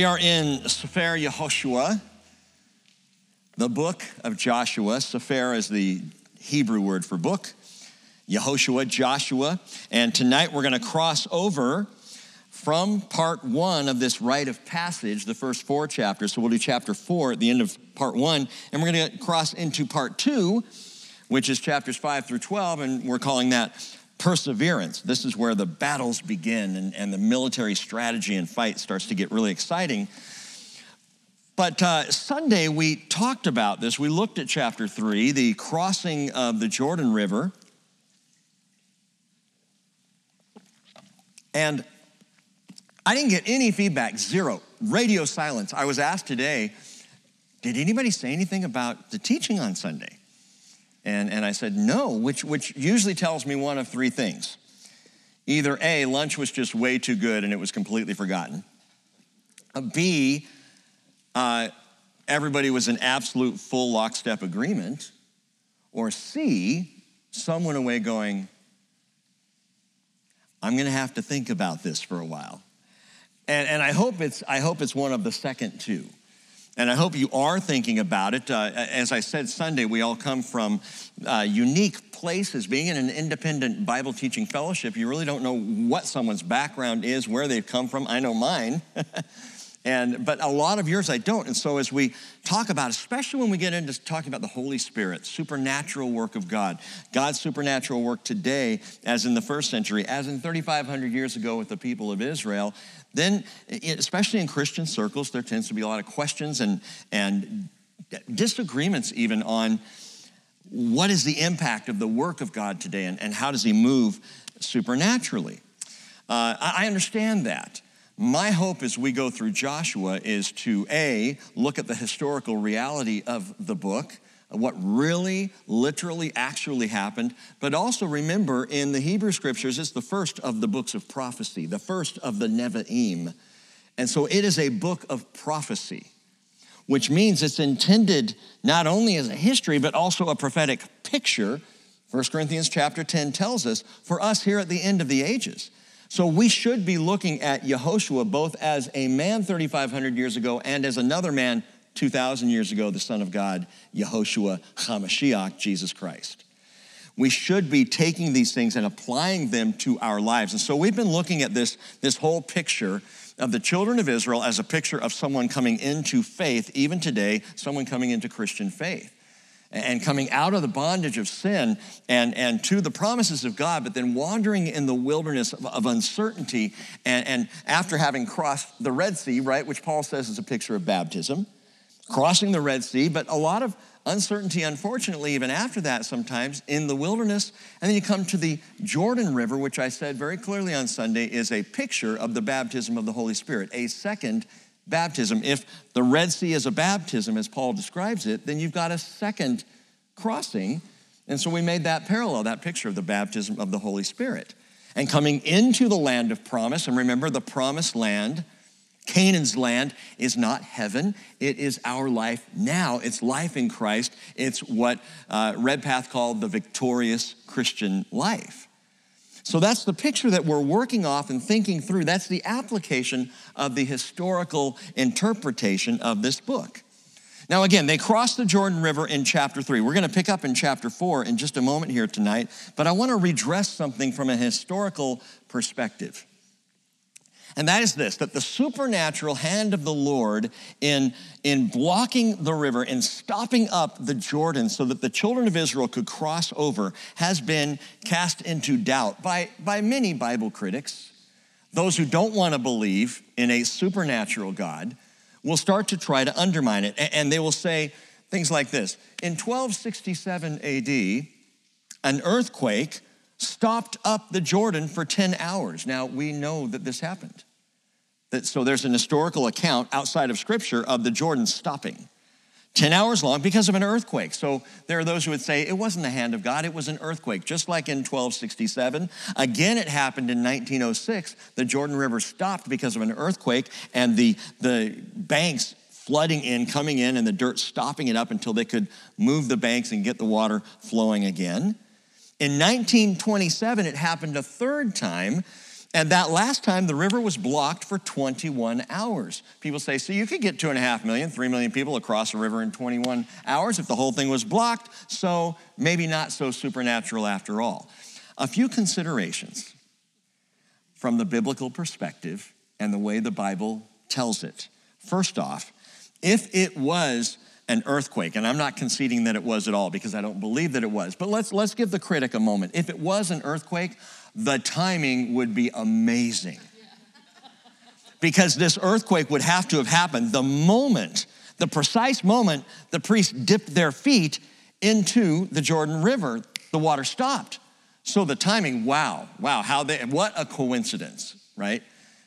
We are in Sefer Yehoshua, the book of Joshua. Sefer is the Hebrew word for book. Yehoshua, Joshua. And tonight we're going to cross over from part one of this rite of passage, the first four chapters. So we'll do chapter four at the end of part one. And we're going to cross into part two, which is chapters five through 12. And we're calling that perseverance. This is where the battles begin and, and the military strategy and fight starts to get really exciting. But uh, Sunday, we talked about this. We looked at chapter three, the crossing of the Jordan River. And I didn't get any feedback, zero, radio silence. I was asked today, did anybody say anything about the teaching on Sunday? And, and I said, no, which, which usually tells me one of three things. Either A, lunch was just way too good and it was completely forgotten. Uh, B, uh, everybody was in absolute full lockstep agreement. Or C, some went away going, I'm gonna have to think about this for a while. And, and I, hope it's, I hope it's one of the second two. And I hope you are thinking about it. Uh, as I said Sunday, we all come from uh, unique places. Being in an independent Bible teaching fellowship, you really don't know what someone's background is, where they've come from. I know mine. and but a lot of yours I don't. And so as we talk about, especially when we get into talking about the Holy Spirit, supernatural work of God, God's supernatural work today, as in the first century, as in 3,500 years ago with the people of Israel, then, especially in Christian circles, there tends to be a lot of questions and, and disagreements even on what is the impact of the work of God today and, and how does he move supernaturally. Uh, I understand that. My hope as we go through Joshua is to A, look at the historical reality of the book what really, literally, actually happened. But also remember, in the Hebrew scriptures, it's the first of the books of prophecy, the first of the Nevi'im. And so it is a book of prophecy, which means it's intended not only as a history, but also a prophetic picture. 1 Corinthians chapter 10 tells us for us here at the end of the ages. So we should be looking at Yehoshua both as a man 3,500 years ago and as another man 2,000 years ago, the Son of God, Yehoshua HaMashiach, Jesus Christ. We should be taking these things and applying them to our lives. And so we've been looking at this, this whole picture of the children of Israel as a picture of someone coming into faith, even today, someone coming into Christian faith and coming out of the bondage of sin and, and to the promises of God, but then wandering in the wilderness of, of uncertainty. And, and after having crossed the Red Sea, right, which Paul says is a picture of baptism, crossing the Red Sea, but a lot of uncertainty, unfortunately, even after that sometimes in the wilderness. And then you come to the Jordan River, which I said very clearly on Sunday is a picture of the baptism of the Holy Spirit, a second baptism. If the Red Sea is a baptism, as Paul describes it, then you've got a second crossing. And so we made that parallel, that picture of the baptism of the Holy Spirit. And coming into the land of promise, and remember the promised land Canaan's land is not heaven. It is our life now. It's life in Christ. It's what uh, Redpath called the victorious Christian life. So that's the picture that we're working off and thinking through. That's the application of the historical interpretation of this book. Now, again, they crossed the Jordan River in chapter three. We're going to pick up in chapter four in just a moment here tonight, but I want to redress something from a historical perspective. And that is this that the supernatural hand of the Lord in, in blocking the river and stopping up the Jordan so that the children of Israel could cross over has been cast into doubt by, by many Bible critics. Those who don't want to believe in a supernatural God will start to try to undermine it. And they will say things like this In 1267 AD, an earthquake stopped up the Jordan for 10 hours. Now, we know that this happened. That, so there's an historical account outside of Scripture of the Jordan stopping. 10 hours long because of an earthquake. So there are those who would say it wasn't the hand of God, it was an earthquake, just like in 1267. Again, it happened in 1906. The Jordan River stopped because of an earthquake, and the, the banks flooding in, coming in, and the dirt stopping it up until they could move the banks and get the water flowing again. In 1927, it happened a third time And that last time, the river was blocked for 21 hours. People say, so you could get two and a half million, three million people across a river in 21 hours if the whole thing was blocked. So maybe not so supernatural after all. A few considerations from the biblical perspective and the way the Bible tells it. First off, if it was an earthquake, and I'm not conceding that it was at all because I don't believe that it was, but let's, let's give the critic a moment. If it was an earthquake, the timing would be amazing. Because this earthquake would have to have happened the moment, the precise moment the priests dipped their feet into the Jordan River, the water stopped. So the timing, wow, wow, how they, what a coincidence, right?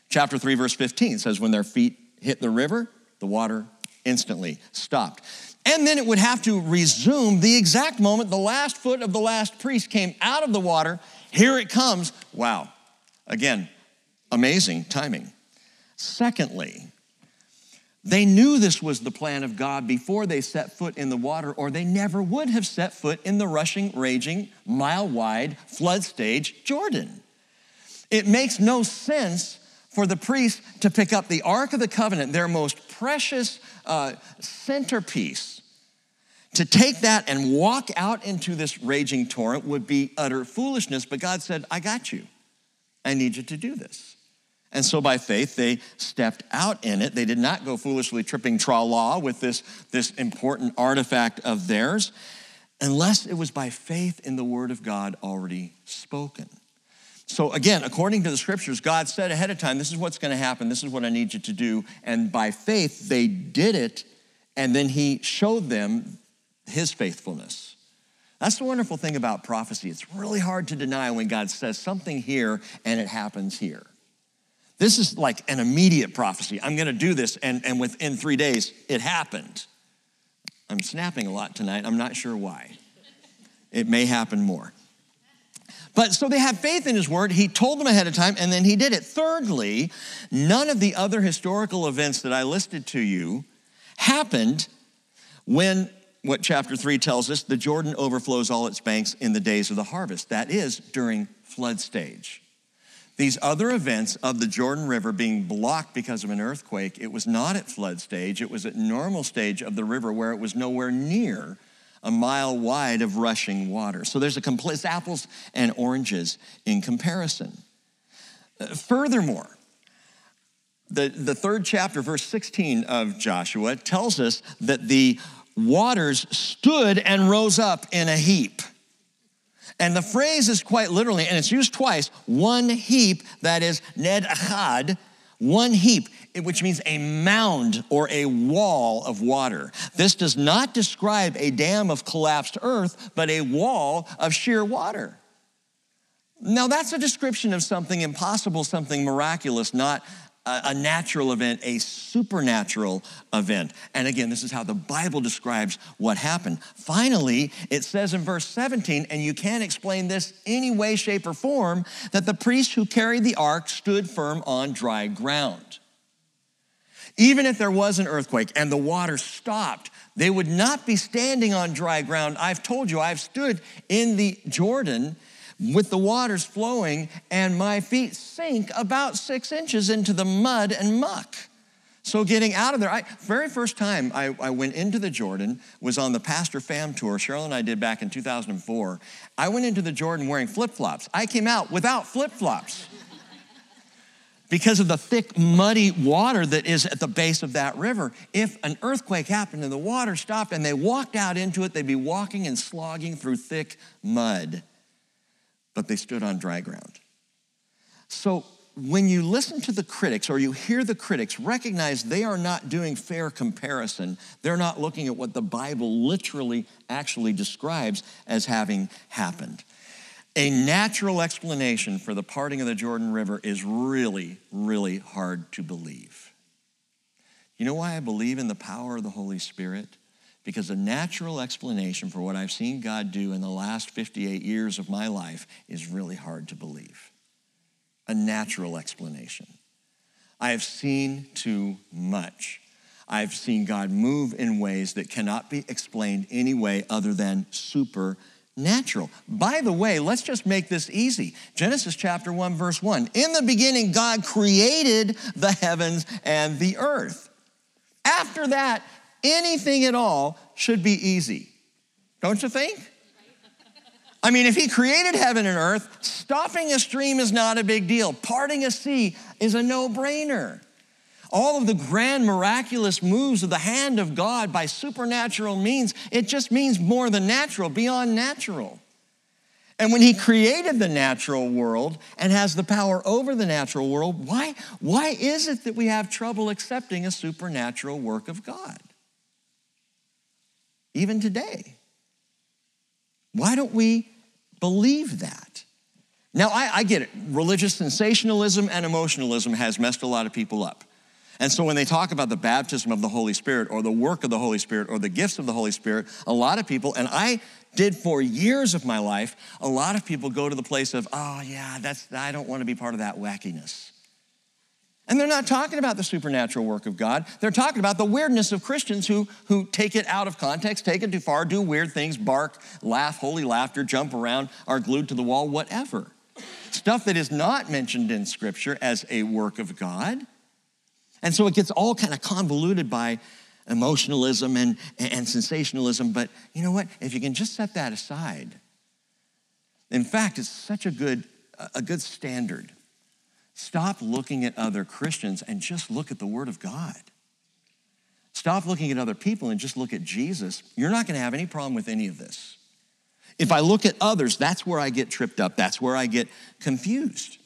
Chapter 3, verse 15 says, when their feet hit the river, the water instantly stopped. And then it would have to resume the exact moment the last foot of the last priest came out of the water. Here it comes. Wow. Again, amazing timing. Secondly, they knew this was the plan of God before they set foot in the water, or they never would have set foot in the rushing, raging, mile wide flood stage Jordan. It makes no sense for the priest to pick up the Ark of the Covenant, their most precious uh, centerpiece, to take that and walk out into this raging torrent would be utter foolishness. But God said, I got you. I need you to do this. And so by faith, they stepped out in it. They did not go foolishly tripping tra la with this, this important artifact of theirs, unless it was by faith in the word of God already spoken. So, again, according to the scriptures, God said ahead of time, this is what's going to happen, this is what I need you to do. And by faith, they did it, and then He showed them His faithfulness. That's the wonderful thing about prophecy. It's really hard to deny when God says something here and it happens here. This is like an immediate prophecy. I'm going to do this, and, and within three days, it happened. I'm snapping a lot tonight. I'm not sure why. It may happen more. But so they have faith in his word. He told them ahead of time, and then he did it. Thirdly, none of the other historical events that I listed to you happened when what chapter 3 tells us the Jordan overflows all its banks in the days of the harvest. That is during flood stage. These other events of the Jordan River being blocked because of an earthquake, it was not at flood stage, it was at normal stage of the river where it was nowhere near a mile wide of rushing water. So there's a complete apples and oranges in comparison. Uh, furthermore, the, the third chapter, verse 16 of Joshua, tells us that the waters stood and rose up in a heap. And the phrase is quite literally, and it's used twice one heap, that is ned achad, one heap, which means a mound or a wall of water. This does not describe a dam of collapsed earth, but a wall of sheer water. Now, that's a description of something impossible, something miraculous, not a natural event, a supernatural event. And again, this is how the Bible describes what happened. Finally, it says in verse 17, and you can't explain this any way, shape, or form, that the priests who carried the ark stood firm on dry ground. Even if there was an earthquake and the water stopped, they would not be standing on dry ground. I've told you, I've stood in the Jordan with the waters flowing, and my feet sink about six inches into the mud and muck. So getting out of there, I, very first time I, I, went into the Jordan was on the Pastor Fam tour Cheryl and I did back in 2004. I went into the Jordan wearing flip-flops. I came out without flip-flops because of the thick, muddy water that is at the base of that river. If an earthquake happened and the water stopped and they walked out into it, they'd be walking and slogging through thick mud but they stood on dry ground. So when you listen to the critics or you hear the critics, recognize they are not doing fair comparison. They're not looking at what the Bible literally actually describes as having happened. A natural explanation for the parting of the Jordan River is really, really hard to believe. You know why I believe in the power of the Holy Spirit? Because a natural explanation for what I've seen God do in the last 58 years of my life is really hard to believe. A natural explanation. I have seen too much. I've seen God move in ways that cannot be explained any way other than supernatural natural. By the way, let's just make this easy. Genesis chapter 1, verse 1. In the beginning, God created the heavens and the earth. After that, anything at all should be easy. Don't you think? I mean, if he created heaven and earth, stopping a stream is not a big deal. Parting a sea is a no brainer. All of the grand miraculous moves of the hand of God by supernatural means, it just means more than natural, beyond natural. And when he created the natural world and has the power over the natural world, why, why is it that we have trouble accepting a supernatural work of God? Even today. Why don't we believe that? Now, I, I, get it. Religious sensationalism and emotionalism has messed a lot of people up. And so, when they talk about the baptism of the Holy Spirit or the work of the Holy Spirit or the gifts of the Holy Spirit, a lot of people, and I did for years of my life, a lot of people go to the place of, oh, yeah, that's, I don't want to be part of that wackiness. And they're not talking about the supernatural work of God. They're talking about the weirdness of Christians who, who take it out of context, take it too far, do weird things, bark, laugh, holy laughter, jump around, are glued to the wall, whatever. Stuff that is not mentioned in Scripture as a work of God. And so it gets all kind of convoluted by emotionalism and, and sensationalism. But you know what? If you can just set that aside, in fact, it's such a good, a good standard Stop looking at other Christians and just look at the Word of God. Stop looking at other people and just look at Jesus. You're not going to have any problem with any of this. If I look at others, that's where I get tripped up. That's where I get confused.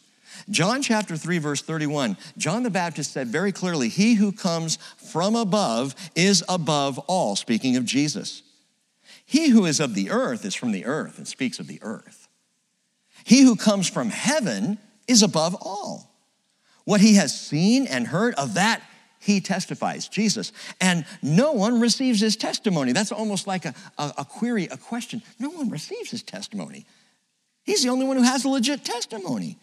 John chapter 3, verse 31, John the Baptist said very clearly, He who comes from above is above all, speaking of Jesus. He who is of the earth is from the earth and speaks of the earth. He who comes from heaven is above all. What he has seen and heard of that, he testifies, Jesus. And no one receives his testimony. That's almost like a, a, a, query, a question. No one receives his testimony. He's the only one who has a legit testimony.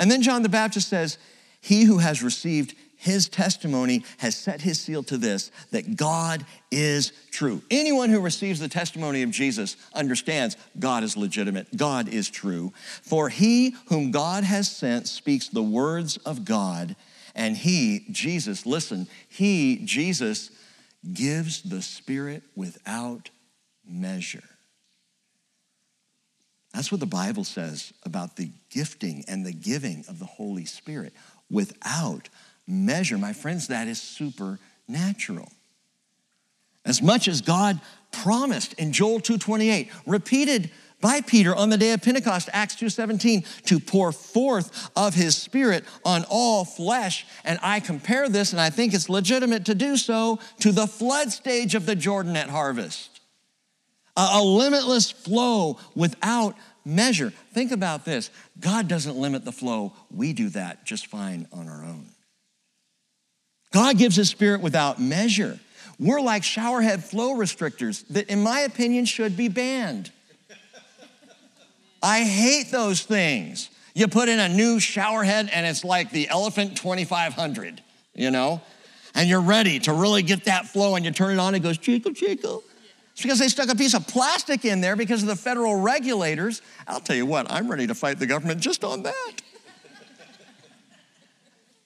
And then John the Baptist says, He who has received his testimony has set his seal to this that God is true. Anyone who receives the testimony of Jesus understands God is legitimate, God is true. For he whom God has sent speaks the words of God, and he, Jesus, listen, he, Jesus, gives the Spirit without measure. That's what the Bible says about the gifting and the giving of the Holy Spirit without measure. My friends, that is supernatural. As much as God promised in Joel 2:28, repeated by Peter on the day of Pentecost, Acts 2:17, to pour forth of his spirit on all flesh. And I compare this, and I think it's legitimate to do so, to the flood stage of the Jordan at harvest. A, limitless flow without measure. Think about this God doesn't limit the flow, we do that just fine on our own. God gives his spirit without measure. We're like showerhead flow restrictors that, in my opinion, should be banned. I hate those things. You put in a new showerhead and it's like the Elephant 2500, you know? And you're ready to really get that flow and you turn it on, it goes chico, chico. It's because they stuck a piece of plastic in there because of the federal regulators. I'll tell you what, I'm ready to fight the government just on that.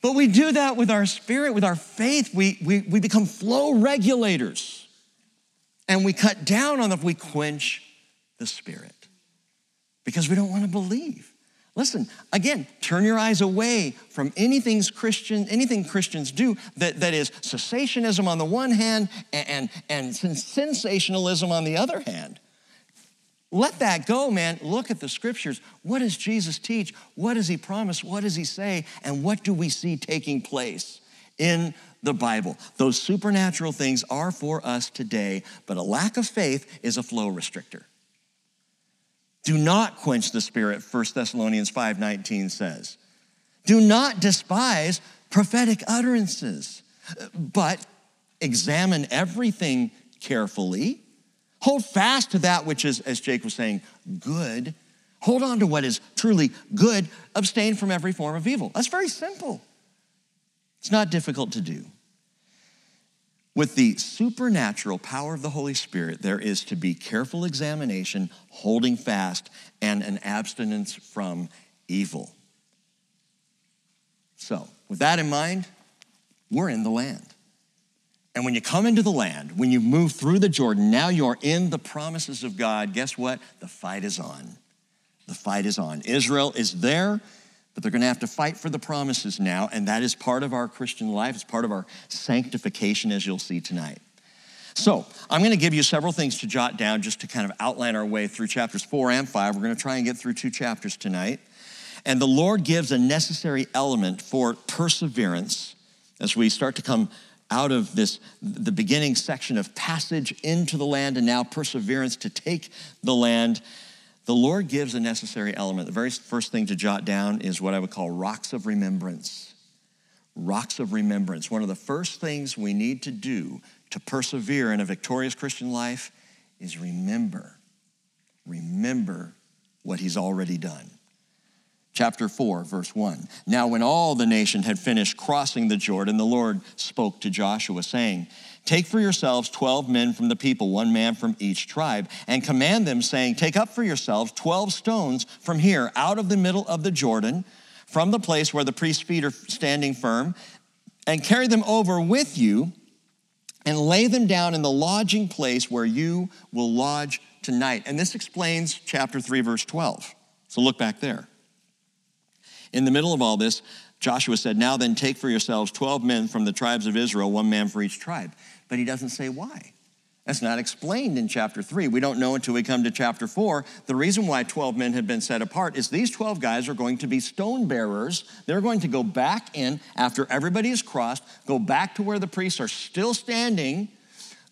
But we do that with our spirit, with our faith. We, we, we become flow regulators. And we cut down on if we quench the spirit because we don't want to believe. Listen, again, turn your eyes away from anything Christian, anything Christians do that, that is cessationism on the one hand and, and, and sensationalism on the other hand. Let that go, man. Look at the scriptures. What does Jesus teach? What does he promise? What does he say? And what do we see taking place in the Bible? Those supernatural things are for us today, but a lack of faith is a flow restrictor. Do not quench the spirit, 1 Thessalonians 5:19 says. Do not despise prophetic utterances, but examine everything carefully Hold fast to that which is, as Jake was saying, good. Hold on to what is truly good. Abstain from every form of evil. That's very simple. It's not difficult to do. With the supernatural power of the Holy Spirit, there is to be careful examination, holding fast, and an abstinence from evil. So, with that in mind, we're in the land. And when you come into the land, when you move through the Jordan, now you're in the promises of God. Guess what? The fight is on. The fight is on. Israel is there, but they're going to have to fight for the promises now, and that is part of our Christian life. It's part of our sanctification, as you'll see tonight. So, I'm going to give you several things to jot down just to kind of outline our way through chapters four and five. We're going to try and get through two chapters tonight. And the Lord gives a necessary element for perseverance as we start to come out of this the beginning section of passage into the land and now perseverance to take the land the lord gives a necessary element. The very first thing to jot down is what i would call rocks of remembrance. Rocks of remembrance. One of the first things we need to do to persevere in a victorious christian life is remember remember what he's already done. Chapter 4, verse 1. Now, when all the nation had finished crossing the Jordan, the Lord spoke to Joshua, saying, Take for yourselves 12 men from the people, one man from each tribe, and command them, saying, Take up for yourselves 12 stones from here, out of the middle of the Jordan, from the place where the priest's feet are standing firm, and carry them over with you, and lay them down in the lodging place where you will lodge tonight. And this explains chapter 3, verse 12. So look back there. In the middle of all this, Joshua said, Now then, take for yourselves 12 men from the tribes of Israel, one man for each tribe. But he doesn't say why. That's not explained in chapter 3. We don't know until we come to chapter 4. The reason why 12 men had been set apart is these 12 guys are going to be stone bearers. They're going to go back in after everybody is crossed, go back to where the priests are still standing,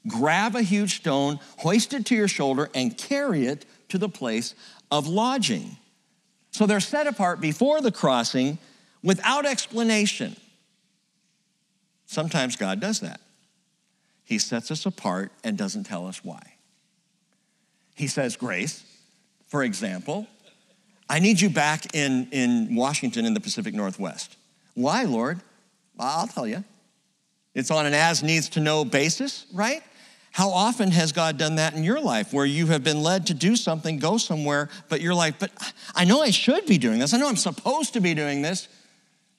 grab a huge stone, hoist it to your shoulder, and carry it to the place of lodging. So they're set apart before the crossing without explanation. Sometimes God does that. He sets us apart and doesn't tell us why. He says, Grace, for example, I need you back in, in Washington in the Pacific Northwest. Why, Lord? I'll tell you. It's on an as needs to know basis, right? How often has God done that in your life where you have been led to do something, go somewhere, but you're like, but I know I should be doing this. I know I'm supposed to be doing this.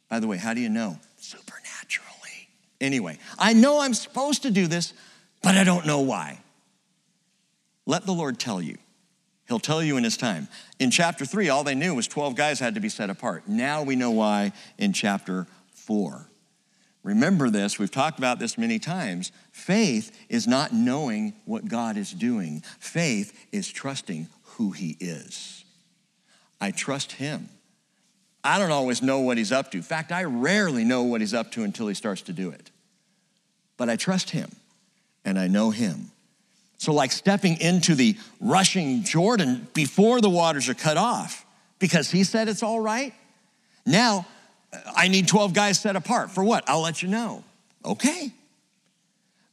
By the way, how do you know? Anyway, I know I'm supposed to do this, but I don't know why. Let the Lord tell you. He'll tell you in his time. In chapter three, all they knew was 12 guys had to be set apart. Now we know why in chapter four. Remember this, we've talked about this many times. Faith is not knowing what God is doing, faith is trusting who He is. I trust Him. I don't always know what He's up to. In fact, I rarely know what He's up to until He starts to do it. But I trust Him and I know Him. So, like stepping into the rushing Jordan before the waters are cut off, because He said it's all right. Now, I need 12 guys set apart. For what? I'll let you know. Okay.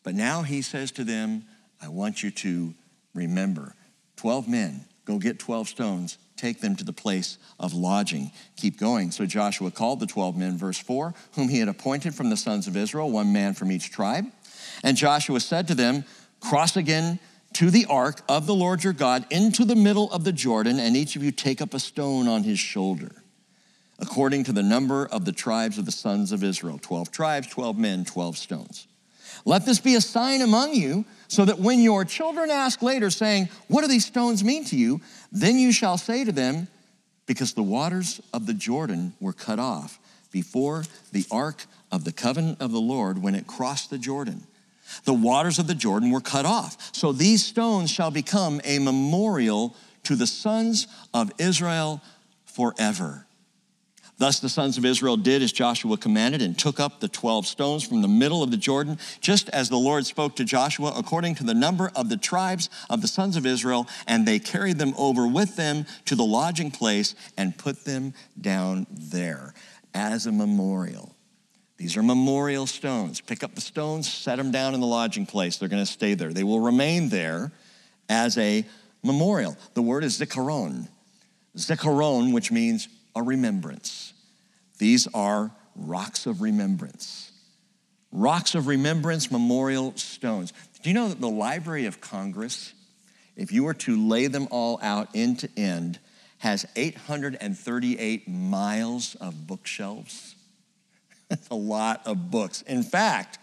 But now he says to them, I want you to remember 12 men, go get 12 stones, take them to the place of lodging. Keep going. So Joshua called the 12 men, verse 4, whom he had appointed from the sons of Israel, one man from each tribe. And Joshua said to them, Cross again to the ark of the Lord your God into the middle of the Jordan, and each of you take up a stone on his shoulder according to the number of the tribes of the sons of Israel 12 tribes, 12 men, 12 stones. Let this be a sign among you, so that when your children ask later, saying, What do these stones mean to you? then you shall say to them, Because the waters of the Jordan were cut off before the ark of the covenant of the Lord when it crossed the Jordan. The waters of the Jordan were cut off. So these stones shall become a memorial to the sons of Israel forever. Thus the sons of Israel did as Joshua commanded and took up the 12 stones from the middle of the Jordan, just as the Lord spoke to Joshua, according to the number of the tribes of the sons of Israel, and they carried them over with them to the lodging place and put them down there as a memorial. These are memorial stones. Pick up the stones, set them down in the lodging place. They're going to stay there. They will remain there as a memorial. The word is zikaron. Zikaron, which means a remembrance. These are rocks of remembrance. rocks of remembrance, memorial stones. Do you know that the Library of Congress, if you were to lay them all out end to end, has 838 miles of bookshelves? That's a lot of books. In fact,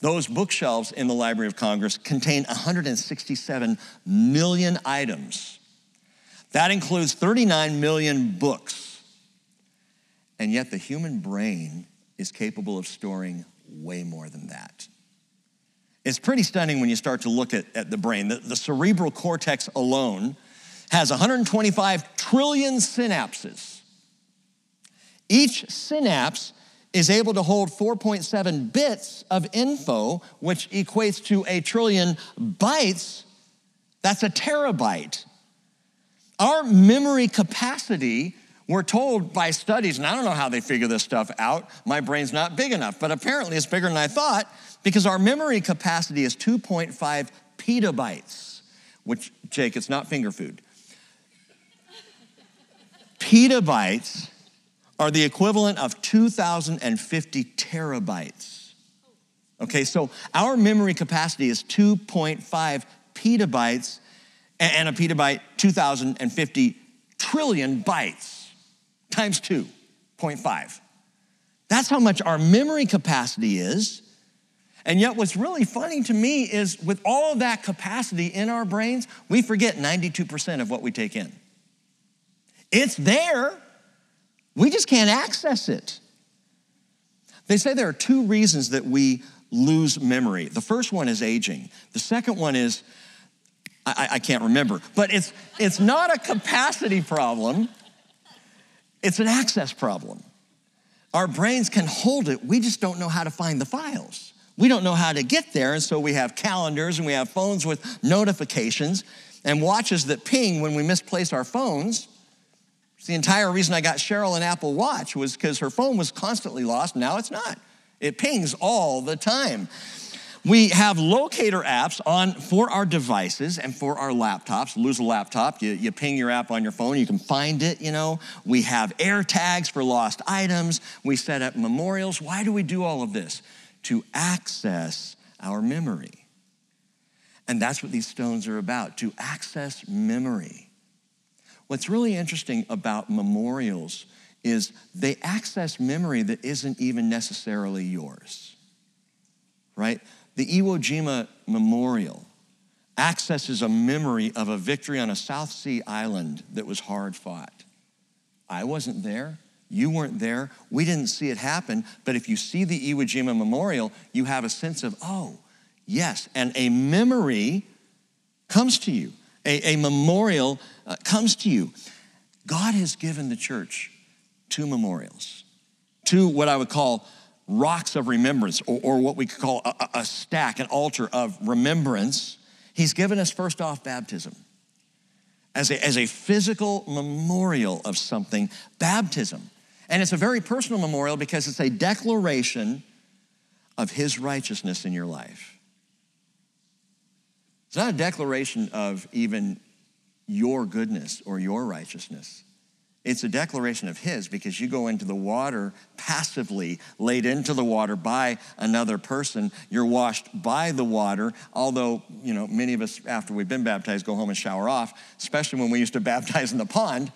those bookshelves in the Library of Congress contain 167 million items. That includes 39 million books. And yet, the human brain is capable of storing way more than that. It's pretty stunning when you start to look at, at the brain. The, the cerebral cortex alone has 125 trillion synapses. Each synapse is able to hold 4.7 bits of info, which equates to a trillion bytes. That's a terabyte. Our memory capacity, we're told by studies, and I don't know how they figure this stuff out. My brain's not big enough, but apparently it's bigger than I thought because our memory capacity is 2.5 petabytes, which, Jake, it's not finger food. Petabytes are the equivalent of 2,050 terabytes. Okay, so our memory capacity is 2.5 petabytes, and a petabyte, 2,050 trillion bytes times 2.5. That's how much our memory capacity is. And yet, what's really funny to me is with all that capacity in our brains, we forget 92% of what we take in. It's there, we just can't access it. They say there are two reasons that we lose memory. The first one is aging, the second one is I, I can't remember, but it's, it's not a capacity problem, it's an access problem. Our brains can hold it, we just don't know how to find the files. We don't know how to get there, and so we have calendars and we have phones with notifications and watches that ping when we misplace our phones. It's the entire reason I got Cheryl an Apple Watch was because her phone was constantly lost. Now it's not. It pings all the time. We have locator apps on for our devices and for our laptops. Lose a laptop, you, you ping your app on your phone, you can find it, you know. We have air tags for lost items. We set up memorials. Why do we do all of this? To access our memory. And that's what these stones are about, to access memory. What's really interesting about memorials is they access memory that isn't even necessarily yours, right? The Iwo Jima Memorial accesses a memory of a victory on a South Sea island that was hard fought. I wasn't there. You weren't there. We didn't see it happen. But if you see the Iwo Jima Memorial, you have a sense of, oh, yes. And a memory comes to you a, a memorial uh, comes to you. God has given the church two memorials, two what I would call rocks of remembrance, or, or what we could call a, a stack, an altar of remembrance. He's given us first off baptism as a, as a physical memorial of something, baptism. And it's a very personal memorial because it's a declaration of his righteousness in your life. It's not a declaration of even your goodness or your righteousness. It's a declaration of His because you go into the water passively, laid into the water by another person. You're washed by the water, although, you know, many of us, after we've been baptized, go home and shower off, especially when we used to baptize in the pond.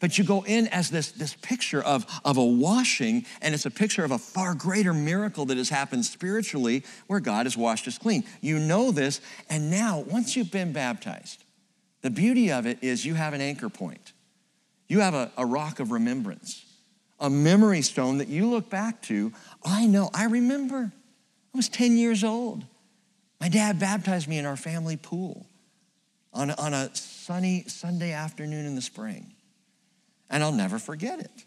But you go in as this, this picture of, of a washing, and it's a picture of a far greater miracle that has happened spiritually where God has washed us clean. You know this, and now, once you've been baptized, the beauty of it is you have an anchor point. You have a, a rock of remembrance, a memory stone that you look back to. I know, I remember. I was 10 years old. My dad baptized me in our family pool on on a sunny Sunday afternoon in the spring and I'll never forget it.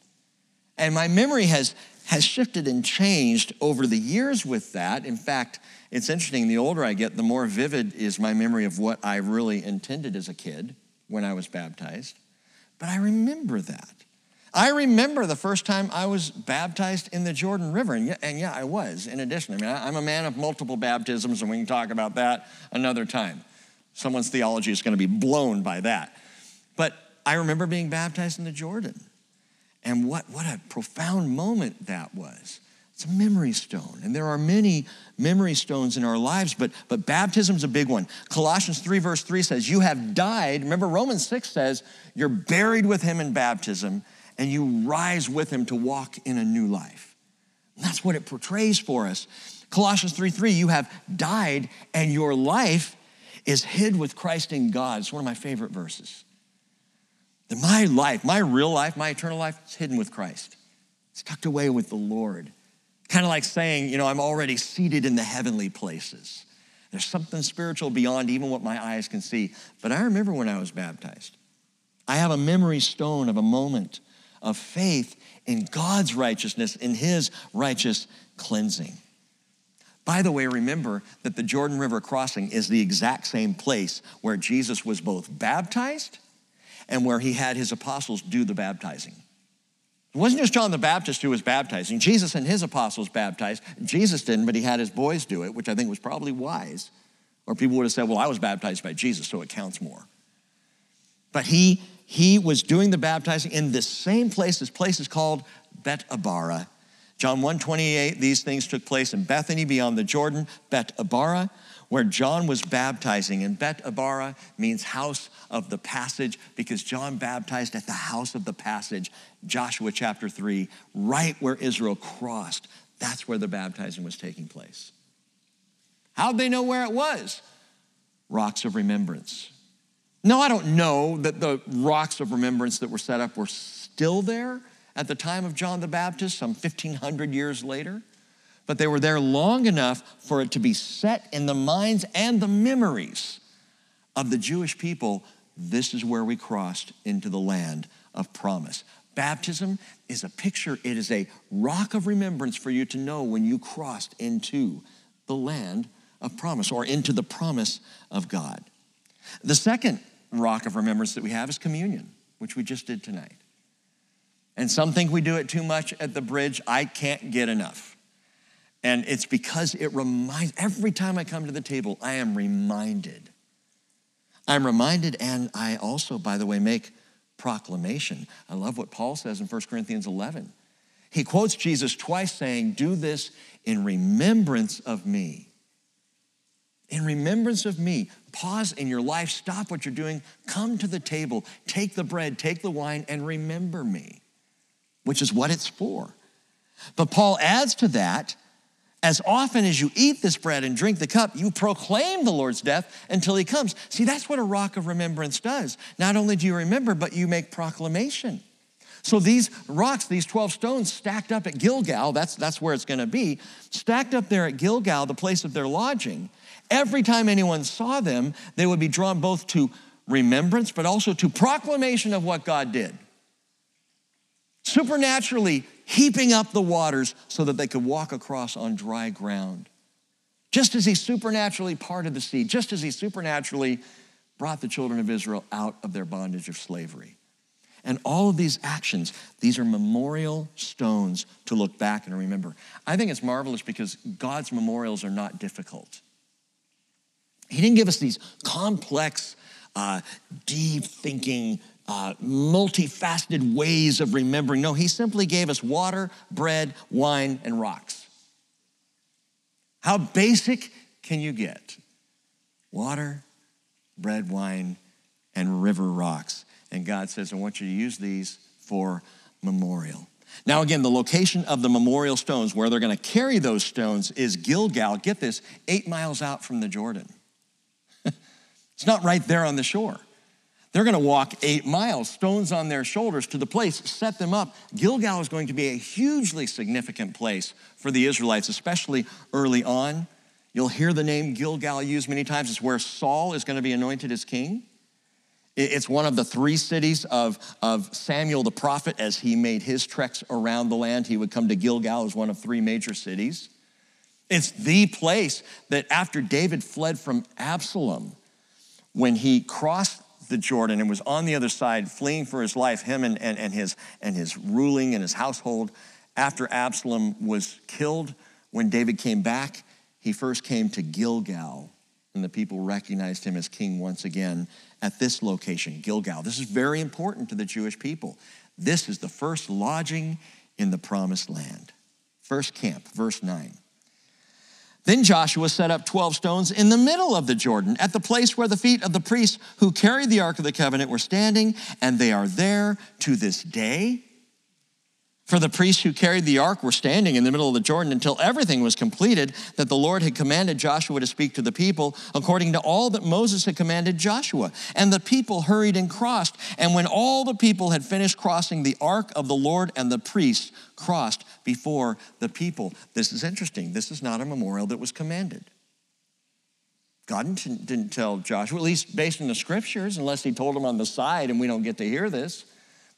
And my memory has, has shifted and changed over the years with that. In fact, it's interesting, the older I get, the more vivid is my memory of what I really intended as a kid when I was baptized. But I remember that. I remember the first time I was baptized in the Jordan River, and yeah, and yeah I was, in addition. I mean, I'm a man of multiple baptisms, and we can talk about that another time. Someone's theology is going to be blown by that. But I remember being baptized in the Jordan. And what, what a profound moment that was. It's a memory stone. And there are many memory stones in our lives, but, but baptism's a big one. Colossians 3, verse 3 says, You have died. Remember, Romans 6 says, You're buried with him in baptism, and you rise with him to walk in a new life. And that's what it portrays for us. Colossians 3 3, you have died, and your life is hid with Christ in God. It's one of my favorite verses. That my life, my real life, my eternal life, is hidden with Christ. It's tucked away with the Lord. Kind of like saying, you know, I'm already seated in the heavenly places. There's something spiritual beyond even what my eyes can see. But I remember when I was baptized. I have a memory stone of a moment of faith in God's righteousness, in His righteous cleansing. By the way, remember that the Jordan River crossing is the exact same place where Jesus was both baptized and where he had his apostles do the baptizing. It wasn't just John the Baptist who was baptizing. Jesus and his apostles baptized. Jesus didn't, but he had his boys do it, which I think was probably wise. Or people would have said, well, I was baptized by Jesus, so it counts more. But he, he was doing the baptizing in the same place. This place is called Bet Abara. John 128, these things took place in Bethany beyond the Jordan, Bet Abara where John was baptizing. And Bet Abara means house of the passage because John baptized at the house of the passage, Joshua chapter 3, right where Israel crossed. That's where the baptizing was taking place. How'd they know where it was? Rocks of remembrance. No, I don't know that the rocks of remembrance that were set up were still there at the time of John the Baptist, some 1,500 years later but they were there long enough for it to be set in the minds and the memories of the Jewish people. This is where we crossed into the land of promise. Baptism is a picture, it is a rock of remembrance for you to know when you crossed into the land of promise or into the promise of God. The second rock of remembrance that we have is communion, which we just did tonight. And some think we do it too much at the bridge. I can't get enough. And it's because it reminds, every time I come to the table, I am reminded. I'm reminded, and I also, by the way, make proclamation. I love what Paul says in 1 Corinthians 11. He quotes Jesus twice saying, Do this in remembrance of me. In remembrance of me. Pause in your life, stop what you're doing, come to the table, take the bread, take the wine, and remember me, which is what it's for. But Paul adds to that as often as you eat this bread and drink the cup, you proclaim the Lord's death until he comes. See, that's what a rock of remembrance does. Not only do you remember, but you make proclamation. So these rocks, these 12 stones stacked up at Gilgal, that's, that's where it's gonna be, stacked up there at Gilgal, the place of their lodging, every time anyone saw them, they would be drawn both to remembrance, but also to proclamation of what God did. Supernaturally heaping up the waters so that they could walk across on dry ground. Just as he supernaturally parted the sea, just as he supernaturally brought the children of Israel out of their bondage of slavery. And all of these actions, these are memorial stones to look back and remember. I think it's marvelous because God's memorials are not difficult. He didn't give us these complex, uh, deep thinking uh, multifaceted ways of remembering. No, he simply gave us water, bread, wine, and rocks. How basic can you get? Water, bread, wine, and river rocks. And God says, I want you to use these for memorial. Now, again, the location of the memorial stones, where they're going to carry those stones, is Gilgal. Get this, eight miles out from the Jordan. it's not right there on the shore. They're going to walk eight miles, stones on their shoulders, to the place, set them up. Gilgal is going to be a hugely significant place for the Israelites, especially early on. You'll hear the name Gilgal used many times. It's where Saul is going to be anointed as king. It's one of the three cities of, of Samuel the prophet as he made his treks around the land. He would come to Gilgal as one of three major cities. It's the place that after David fled from Absalom, when he crossed the Jordan and was on the other side fleeing for his life, him and, and, and, his, and his ruling and his household. After Absalom was killed, when David came back, he first came to Gilgal, and the people recognized him as king once again at this location, Gilgal. This is very important to the Jewish people. This is the first lodging in the promised land. First camp, verse 9. Then Joshua set up 12 stones in the middle of the Jordan at the place where the feet of the priests who carried the Ark of the Covenant were standing, and they are there to this day. For the priests who carried the ark were standing in the middle of the Jordan until everything was completed that the Lord had commanded Joshua to speak to the people according to all that Moses had commanded Joshua. And the people hurried and crossed. And when all the people had finished crossing, the ark of the Lord and the priests crossed before the people. This is interesting. This is not a memorial that was commanded. God didn't tell Joshua, at least based on the scriptures, unless he told him on the side and we don't get to hear this.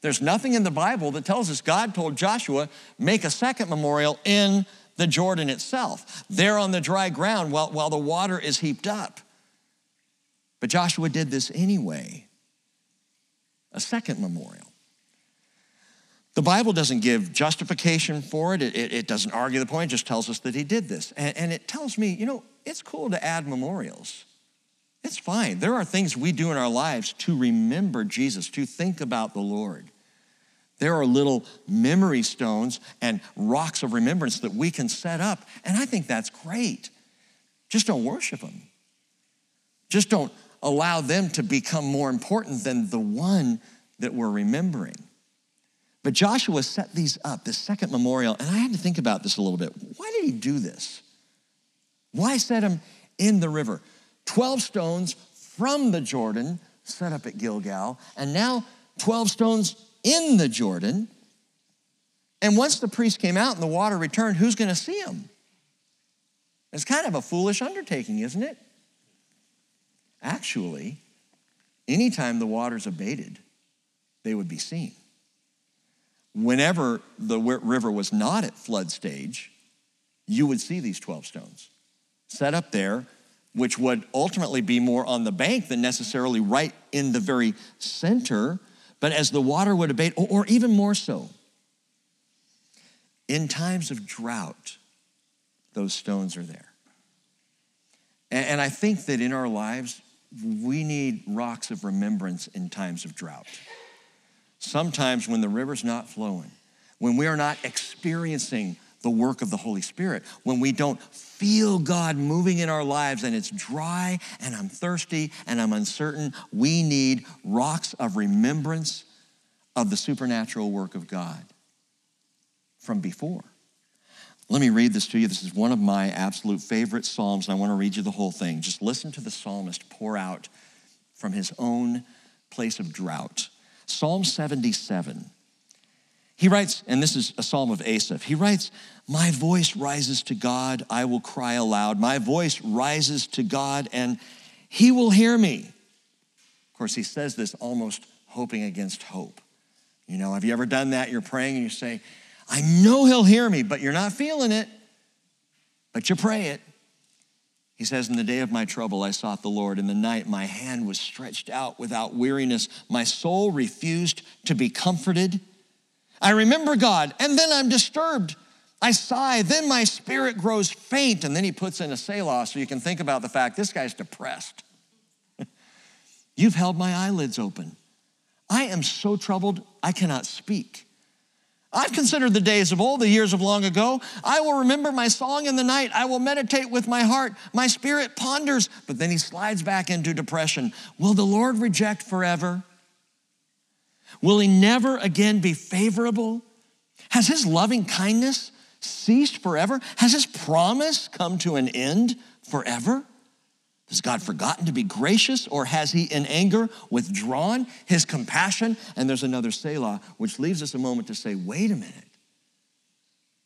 There's nothing in the Bible that tells us God told Joshua, make a second memorial in the Jordan itself, there on the dry ground while, while the water is heaped up. But Joshua did this anyway, a second memorial. The Bible doesn't give justification for it. It, it, it, doesn't argue the point, it just tells us that he did this. And, and it tells me, you know, it's cool to add memorials. It's fine. There are things we do in our lives to remember Jesus, to think about the Lord. There are little memory stones and rocks of remembrance that we can set up, and I think that's great. Just don't worship them. Just don't allow them to become more important than the one that we're remembering. But Joshua set these up, this second memorial, and I had to think about this a little bit. Why did he do this? Why set them in the river? 12 stones from the Jordan set up at Gilgal, and now 12 stones in the Jordan. And once the priest came out and the water returned, who's going to see them? It's kind of a foolish undertaking, isn't it? Actually, anytime the water's abated, they would be seen. Whenever the river was not at flood stage, you would see these 12 stones set up there which would ultimately be more on the bank than necessarily right in the very center. But as the water would abate, or, or even more so, in times of drought, those stones are there. And, and I think that in our lives, we need rocks of remembrance in times of drought. Sometimes when the river's not flowing, when we are not experiencing the work of the Holy Spirit, when we don't feel God moving in our lives and it's dry and I'm thirsty and I'm uncertain, we need rocks of remembrance of the supernatural work of God from before. Let me read this to you. This is one of my absolute favorite Psalms, and I want to read you the whole thing. Just listen to the psalmist pour out from his own place of drought. Psalm 77. He writes, and this is a psalm of Asaph, he writes, My voice rises to God, I will cry aloud. My voice rises to God, and he will hear me. Of course, he says this almost hoping against hope. You know, have you ever done that? You're praying and you say, I know he'll hear me, but you're not feeling it, but you pray it. He says, In the day of my trouble, I sought the Lord. In the night, my hand was stretched out without weariness. My soul refused to be comforted. I remember God, and then I'm disturbed. I sigh, then my spirit grows faint. And then he puts in a Selah so you can think about the fact this guy's depressed. You've held my eyelids open. I am so troubled, I cannot speak. I've considered the days of old, the years of long ago. I will remember my song in the night. I will meditate with my heart. My spirit ponders, but then he slides back into depression. Will the Lord reject forever? Will he never again be favorable? Has his loving kindness ceased forever? Has his promise come to an end forever? Has God forgotten to be gracious, or has he in anger withdrawn his compassion? And there's another Selah, which leaves us a moment to say, wait a minute.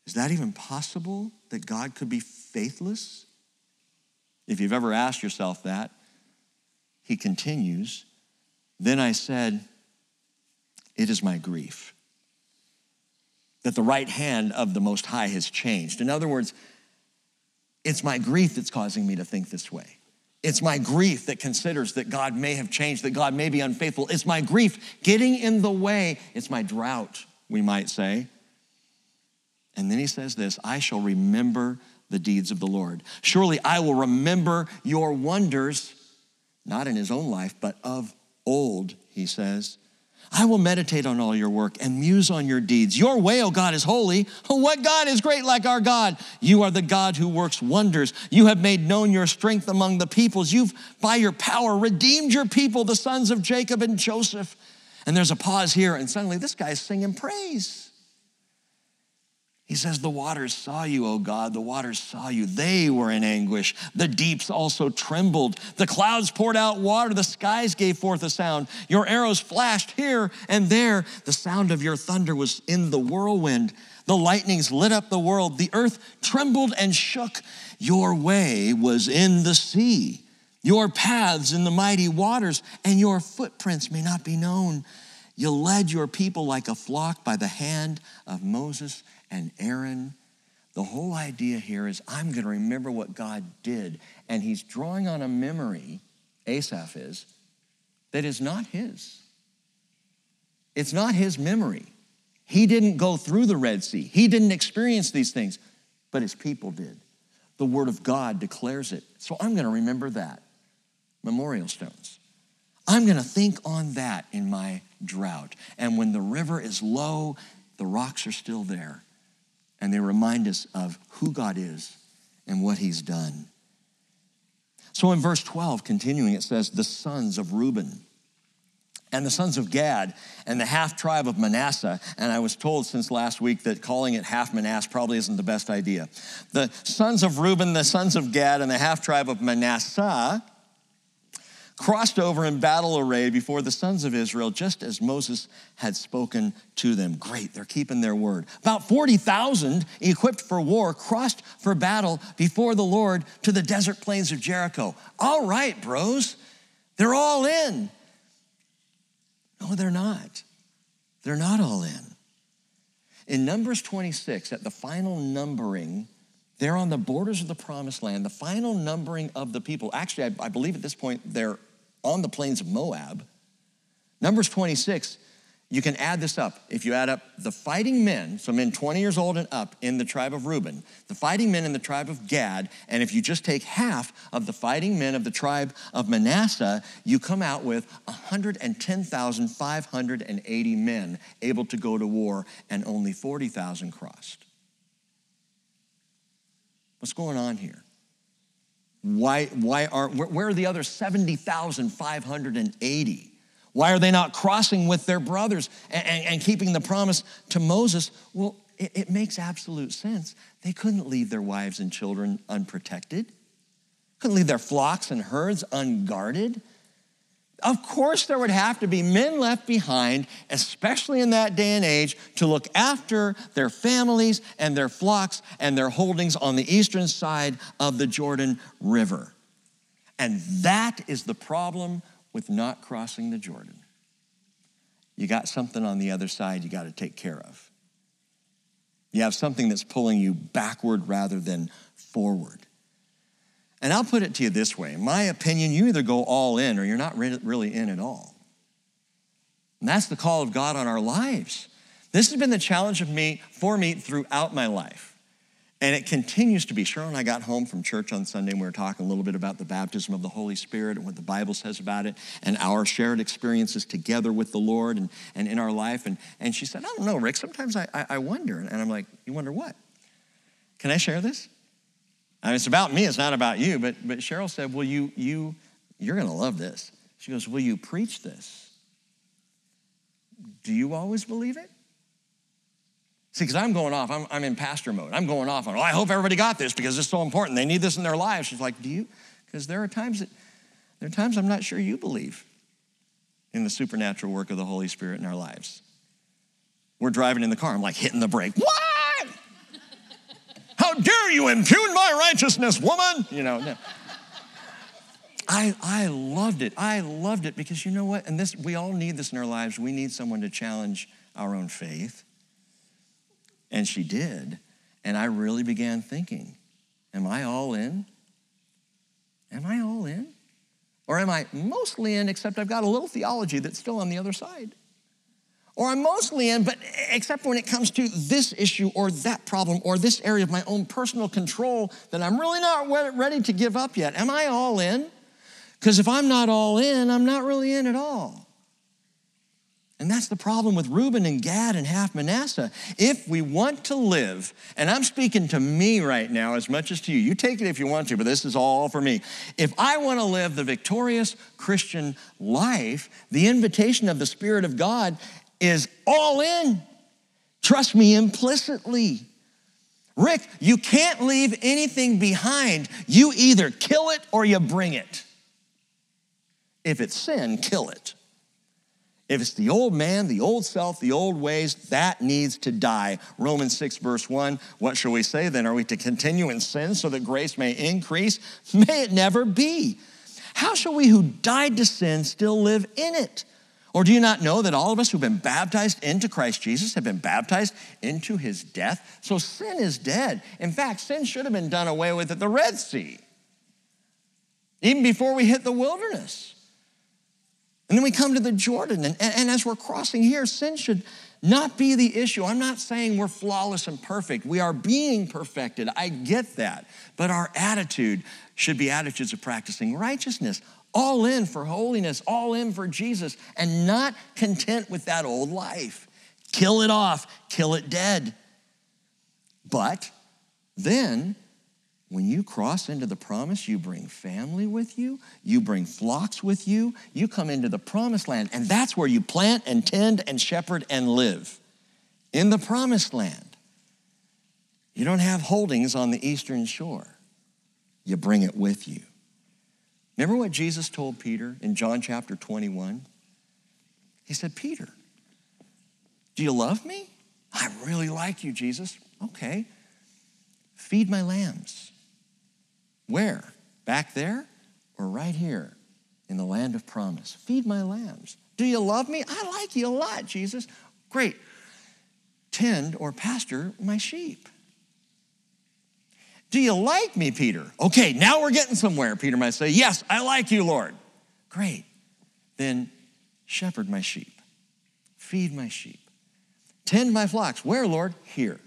Is that even possible that God could be faithless? If you've ever asked yourself that, he continues, Then I said, it is my grief that the right hand of the Most High has changed. In other words, it's my grief that's causing me to think this way. It's my grief that considers that God may have changed, that God may be unfaithful. It's my grief getting in the way. It's my drought, we might say. And then he says this I shall remember the deeds of the Lord. Surely I will remember your wonders, not in his own life, but of old, he says. I will meditate on all your work and muse on your deeds. Your way, O God, is holy. What God is great like our God? You are the God who works wonders. You have made known your strength among the peoples. You've, by your power, redeemed your people, the sons of Jacob and Joseph. And there's a pause here, and suddenly this guy's singing praise. He says, The waters saw you, O God. The waters saw you. They were in anguish. The deeps also trembled. The clouds poured out water. The skies gave forth a sound. Your arrows flashed here and there. The sound of your thunder was in the whirlwind. The lightnings lit up the world. The earth trembled and shook. Your way was in the sea, your paths in the mighty waters, and your footprints may not be known. You led your people like a flock by the hand of Moses and Aaron. The whole idea here is I'm going to remember what God did. And he's drawing on a memory, Asaph is, that is not his. It's not his memory. He didn't go through the Red Sea, he didn't experience these things, but his people did. The Word of God declares it. So I'm going to remember that. Memorial stones. I'm going to think on that in my drought. And when the river is low, the rocks are still there and they remind us of who God is and what he's done. So in verse 12, continuing, it says, The sons of Reuben and the sons of Gad and the half tribe of Manasseh. And I was told since last week that calling it half Manasseh probably isn't the best idea. The sons of Reuben, the sons of Gad, and the half tribe of Manasseh crossed over in battle array before the sons of Israel, just as Moses had spoken to them. Great, they're keeping their word. About 40,000 equipped for war crossed for battle before the Lord to the desert plains of Jericho. All right, bros, they're all in. No, they're not. They're not all in. In Numbers 26, at the final numbering, they're on the borders of the promised land, the final numbering of the people. Actually, I, I believe at this point they're on the plains of Moab. Numbers 26, you can add this up. If you add up the fighting men, so men 20 years old and up in the tribe of Reuben, the fighting men in the tribe of Gad, and if you just take half of the fighting men of the tribe of Manasseh, you come out with 110,580 men able to go to war, and only 40,000 crossed. What's going on here? Why, why are, where are the other 70,580? Why are they not crossing with their brothers and, and, and keeping the promise to Moses? Well, it, it makes absolute sense. They couldn't leave their wives and children unprotected, couldn't leave their flocks and herds unguarded. Of course, there would have to be men left behind, especially in that day and age, to look after their families and their flocks and their holdings on the eastern side of the Jordan River. And that is the problem with not crossing the Jordan. You got something on the other side you got to take care of. You have something that's pulling you backward rather than forward. And I'll put it to you this way in my opinion, you either go all in or you're not really in at all. And that's the call of God on our lives. This has been the challenge of me for me throughout my life. And it continues to be. Cheryl and I got home from church on Sunday and we were talking a little bit about the baptism of the Holy Spirit and what the Bible says about it and our shared experiences together with the Lord and, and in our life. And, and she said, I don't know, Rick, sometimes I, I, I wonder. And I'm like, You wonder what? Can I share this? I mean, it's about me, it's not about you. But, but Cheryl said, Well, you, you, you're going to love this. She goes, Will you preach this? Do you always believe it? See, because I'm going off, I'm, I'm in pastor mode. I'm going off on, oh, I hope everybody got this because it's so important. They need this in their lives. She's like, Do you? Because there are times that, there are times I'm not sure you believe in the supernatural work of the Holy Spirit in our lives. We're driving in the car, I'm like hitting the brake. Dare you impugn my righteousness, woman? You know, no. I, I loved it. I loved it because you know what? And this, we all need this in our lives. We need someone to challenge our own faith. And she did. And I really began thinking, am I all in? Am I all in? Or am I mostly in, except I've got a little theology that's still on the other side? Or I'm mostly in, but except when it comes to this issue or that problem or this area of my own personal control that I'm really not ready to give up yet. Am I all in? Because if I'm not all in, I'm not really in at all. And that's the problem with Reuben and Gad and half Manasseh. If we want to live, and I'm speaking to me right now as much as to you, you take it if you want to, but this is all for me. If I want to live the victorious Christian life, the invitation of the Spirit of God is all in. Trust me implicitly. Rick, you can't leave anything behind. You either kill it or you bring it. If it's sin, kill it. If it's the old man, the old self, the old ways, that needs to die. Romans 6, verse 1 What shall we say then? Are we to continue in sin so that grace may increase? May it never be. How shall we who died to sin still live in it? Or do you not know that all of us who've been baptized into Christ Jesus have been baptized into his death? So sin is dead. In fact, sin should have been done away with at the Red Sea, even before we hit the wilderness. And then we come to the Jordan, and, and, and as we're crossing here, sin should not be the issue. I'm not saying we're flawless and perfect. We are being perfected. I get that. But our attitude should be attitudes of practicing righteousness, all in for holiness, all in for Jesus, and not content with that old life. Kill it off, kill it dead. But then when you cross into the promise, you bring family with you, you bring flocks with you, you come into the promised land, and that's where you plant and tend and shepherd and live in the promised land. You don't have holdings on the eastern shore, you bring it with you. Remember what Jesus told Peter in John chapter 21? He said, Peter, do you love me? I really like you, Jesus. Okay. Feed my lambs. Where? Back there or right here in the land of promise? Feed my lambs. Do you love me? I like you a lot, Jesus. Great. Tend or pasture my sheep. Do you like me, Peter? Okay, now we're getting somewhere. Peter might say, Yes, I like you, Lord. Great. Then shepherd my sheep, feed my sheep, tend my flocks. Where, Lord? Here.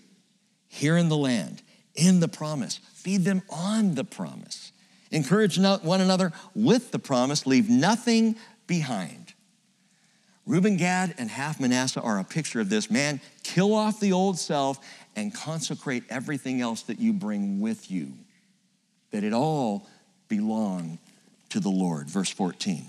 Here in the land, in the promise. Feed them on the promise. Encourage one another with the promise. Leave nothing behind. Reuben, Gad, and half Manasseh are a picture of this. Man, kill off the old self and consecrate everything else that you bring with you, that it all belong to the Lord. Verse 14.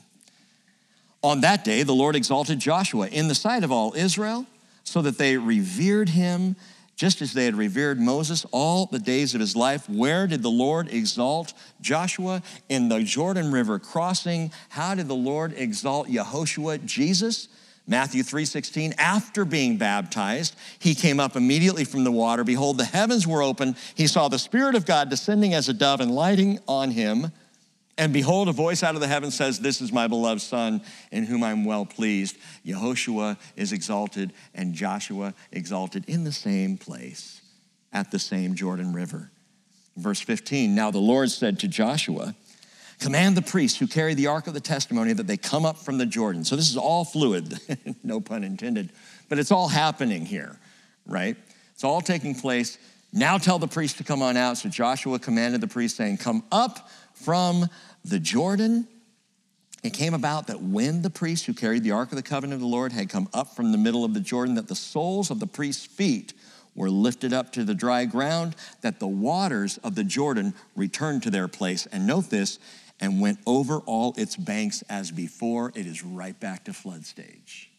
On that day, the Lord exalted Joshua in the sight of all Israel, so that they revered him just as they had revered Moses all the days of his life. Where did the Lord exalt Joshua? In the Jordan River crossing. How did the Lord exalt Yehoshua? Jesus? Matthew 3:16 after being baptized he came up immediately from the water behold the heavens were open he saw the spirit of God descending as a dove and lighting on him and behold, a voice out of the heaven says, This is my beloved Son, in whom I'm well pleased. Yehoshua is exalted and Joshua exalted in the same place at the same Jordan River. Verse 15 Now the Lord said to Joshua, Command the priests who carry the ark of the testimony that they come up from the Jordan. So this is all fluid, no pun intended, but it's all happening here, right? It's all taking place. Now tell the priests to come on out. So Joshua commanded the priests, saying, Come up from the Jordan. It came about that when the priests who carried the Ark of the Covenant of the Lord had come up from the middle of the Jordan, that the soles of the priests' feet were lifted up to the dry ground, that the waters of the Jordan returned to their place. And note this, and went over all its banks as before. It is right back to flood stage.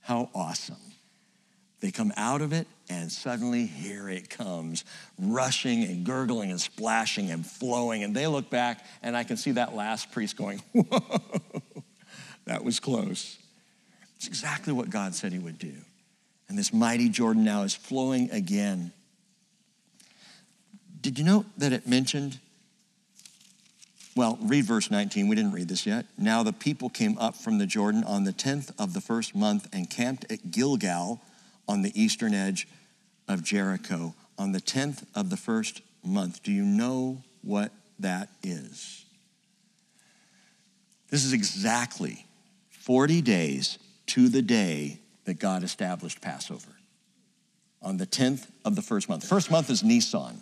How awesome. They come out of it, and suddenly here it comes, rushing and gurgling and splashing and flowing. And they look back, and I can see that last priest going, Whoa, that was close. It's exactly what God said he would do. And this mighty Jordan now is flowing again. Did you note that it mentioned? Well, read verse 19. We didn't read this yet. Now the people came up from the Jordan on the 10th of the first month and camped at Gilgal on the eastern edge of Jericho on the 10th of the first month. Do you know what that is? This is exactly 40 days to the day that God established Passover. On the 10th of the first month. First month is Nisan.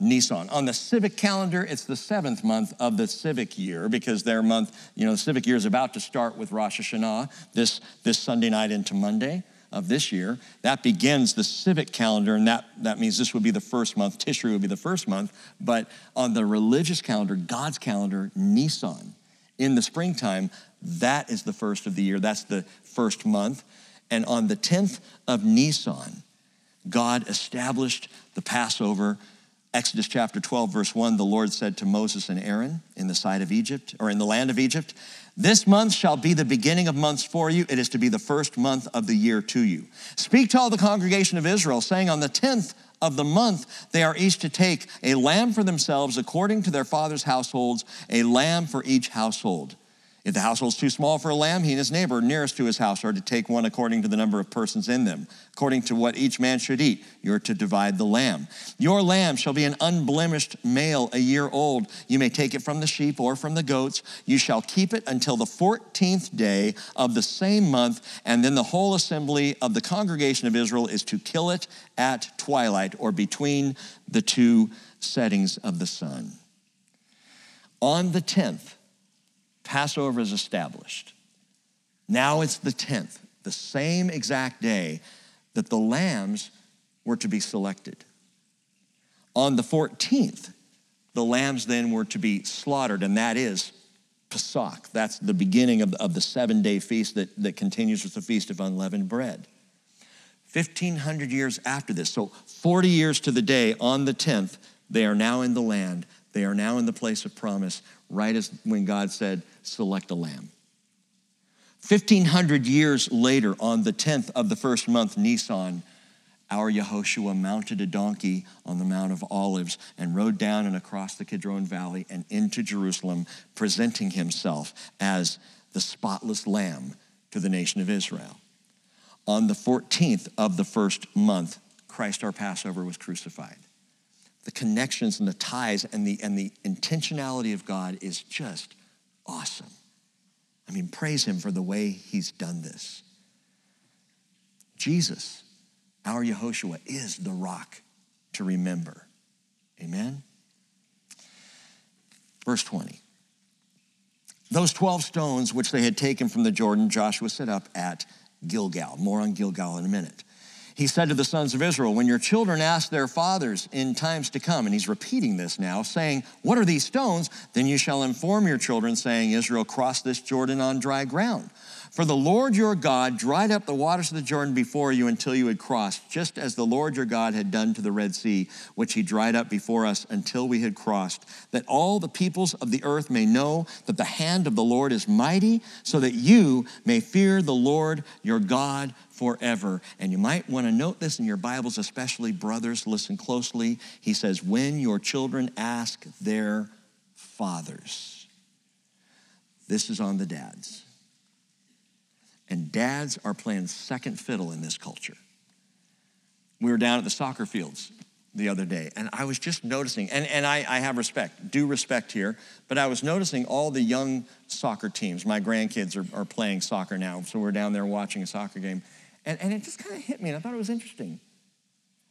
Nisan. On the civic calendar, it's the seventh month of the civic year because their month, you know, the civic year is about to start with Rosh Hashanah this, this Sunday night into Monday of this year. That begins the civic calendar, and that, that means this would be the first month. Tishri would be the first month. But on the religious calendar, God's calendar, Nisan, in the springtime, that is the first of the year. That's the first month. And on the 10th of Nisan, God established the Passover. Exodus chapter 12, verse 1, the Lord said to Moses and Aaron in the side of Egypt, or in the land of Egypt, This month shall be the beginning of months for you. It is to be the first month of the year to you. Speak to all the congregation of Israel, saying, On the 10th of the month, they are each to take a lamb for themselves according to their father's households, a lamb for each household. If the household is too small for a lamb, he and his neighbor nearest to his house are to take one according to the number of persons in them. According to what each man should eat, you're to divide the lamb. Your lamb shall be an unblemished male, a year old. You may take it from the sheep or from the goats. You shall keep it until the 14th day of the same month, and then the whole assembly of the congregation of Israel is to kill it at twilight or between the two settings of the sun. On the 10th, Passover is established. Now it's the 10th, the same exact day that the lambs were to be selected. On the 14th, the lambs then were to be slaughtered, and that is Pesach. That's the beginning of the, of the seven day feast that, that continues with the Feast of Unleavened Bread. 1,500 years after this, so 40 years to the day, on the 10th, they are now in the land. They are now in the place of promise, right as when God said, select a lamb. 1500 years later, on the 10th of the first month, Nisan, our Yehoshua mounted a donkey on the Mount of Olives and rode down and across the Kidron Valley and into Jerusalem, presenting himself as the spotless lamb to the nation of Israel. On the 14th of the first month, Christ our Passover was crucified. The connections and the ties and the, and the intentionality of God is just awesome. I mean, praise him for the way he's done this. Jesus, our Yehoshua, is the rock to remember. Amen? Verse 20. Those 12 stones which they had taken from the Jordan, Joshua set up at Gilgal. More on Gilgal in a minute he said to the sons of Israel, When your children ask their fathers in times to come, and he's repeating this now, saying, What are these stones? Then you shall inform your children, saying, Israel crossed this Jordan on dry ground. For the Lord your God dried up the waters of the Jordan before you until you had crossed, just as the Lord your God had done to the Red Sea, which he dried up before us until we had crossed, that all the peoples of the earth may know that the hand of the Lord is mighty, so that you may fear the Lord your God forever. And you might want to note this in your Bibles, especially brothers, listen closely. He says, When your children ask their fathers, this is on the dads. And dads are playing second fiddle in this culture. We were down at the soccer fields the other day, and I was just noticing, and, and I, I have respect, due respect here, but I was noticing all the young soccer teams. My grandkids are, are playing soccer now, so we're down there watching a soccer game. And, and it just kind of hit me, and I thought it was interesting.